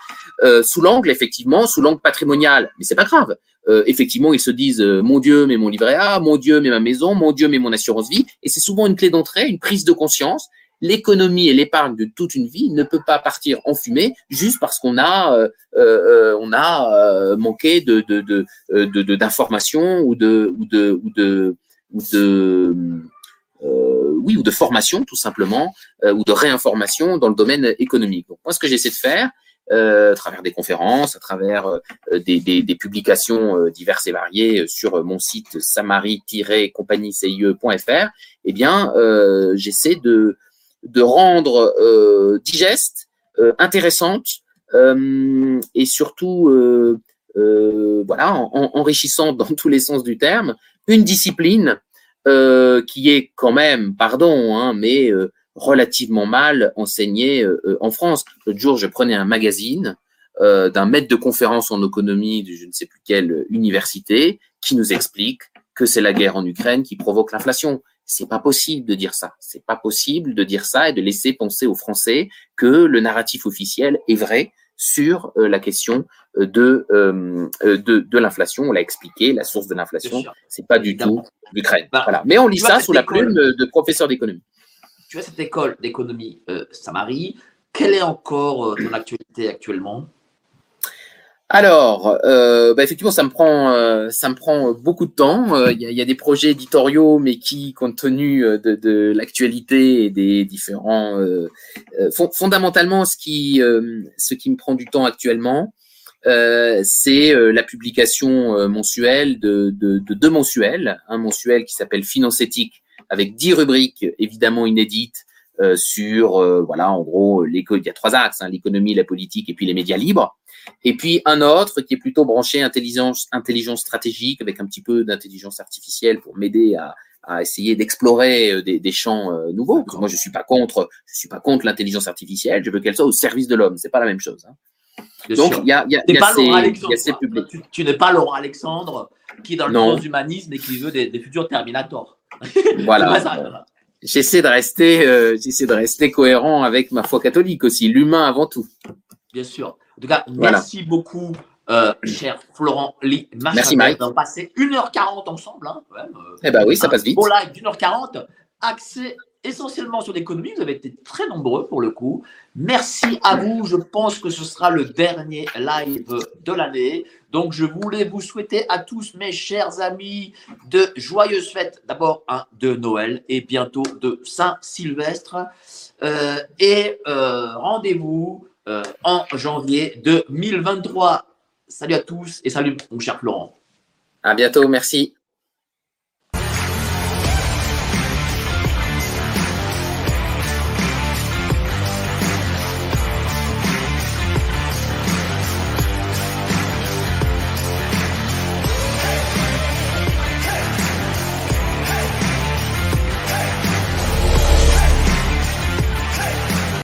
euh, sous l'angle effectivement, sous l'angle patrimonial. Mais c'est pas grave. Euh, effectivement, ils se disent euh, mon Dieu, mais mon livret A, mon Dieu, mais ma maison, mon Dieu, mais mon assurance vie. Et c'est souvent une clé d'entrée, une prise de conscience l'économie et l'épargne de toute une vie ne peut pas partir en fumée juste parce qu'on a euh, euh, on a euh, manqué de de d'informations ou de ou de ou de ou de oui ou de formation tout simplement ou de réinformation dans le domaine économique. Donc moi ce que j'essaie de faire à travers des conférences, à travers des, des, des, publications diverses et variées sur mon site samari-compagnie-cie.fr, eh bien, j'essaie de, de rendre euh, digeste, euh, intéressante euh, et surtout voilà en, enrichissant dans tous les sens du terme une discipline qui est quand même, pardon, hein, mais relativement mal enseignée en France. L'autre jour, je prenais un magazine d'un maître de conférence en économie de je ne sais plus quelle université qui nous explique que c'est la guerre en Ukraine qui provoque l'inflation. C'est pas possible de dire ça. C'est pas possible de dire ça et de laisser penser aux Français que le narratif officiel est vrai sur euh, la question euh, de, euh, de, de l'inflation. On l'a expliqué, la source de l'inflation, c'est pas du tout l'Ukraine. Bah, voilà. Mais on lit ça sous la plume de professeur d'économie. Tu as cette école d'économie Samari. Quelle est encore ton actualité actuellement? Alors, euh, bah effectivement, ça me prend, euh, ça me prend beaucoup de temps. Euh, il y, a, y, a, des projets éditoriaux, mais qui, compte tenu euh, de, de l'actualité et des différents, fondamentalement, ce qui, ce qui me prend du temps actuellement, c'est la publication mensuelle de, de, de, deux mensuels, un mensuel qui s'appelle Finance éthique, avec dix rubriques évidemment inédites sur, voilà, en gros, il y a trois axes, hein, l'économie, la politique et puis les médias libres. Et puis un autre qui est plutôt branché intelligence, intelligence stratégique avec un petit peu d'intelligence artificielle pour m'aider à, à essayer d'explorer euh, des, des, champs euh, nouveaux. Parce que moi, je suis pas contre, je suis pas contre l'intelligence artificielle. Je veux qu'elle soit au service de l'homme. C'est pas la même chose. Hein. Donc il y a, y a, y a ces, y a ces publics. Tu, tu n'es pas Laurent Alexandre qui est dans le transhumanisme et qui veut des, des futurs Terminator. Voilà. J'essaie de rester, euh, j'essaie de rester cohérent avec ma foi catholique aussi, l'humain avant tout. Bien sûr. En tout cas, merci beaucoup, euh, cher Florent Lee. Merci Mike. On va passer 1h40 ensemble. Hein, euh, eh ben oui, ça passe vite. Au live d'une heure 40, accès essentiellement sur l'économie. Vous avez été très nombreux pour le coup. Merci à vous. Je pense que ce sera le dernier live de l'année. Donc, je voulais vous souhaiter à tous, mes chers amis, de joyeuses fêtes. D'abord, de Noël et bientôt de Saint-Sylvestre. Euh, et euh, rendez-vous euh, en janvier 2023. Salut à tous et salut mon cher Florent. À bientôt, merci.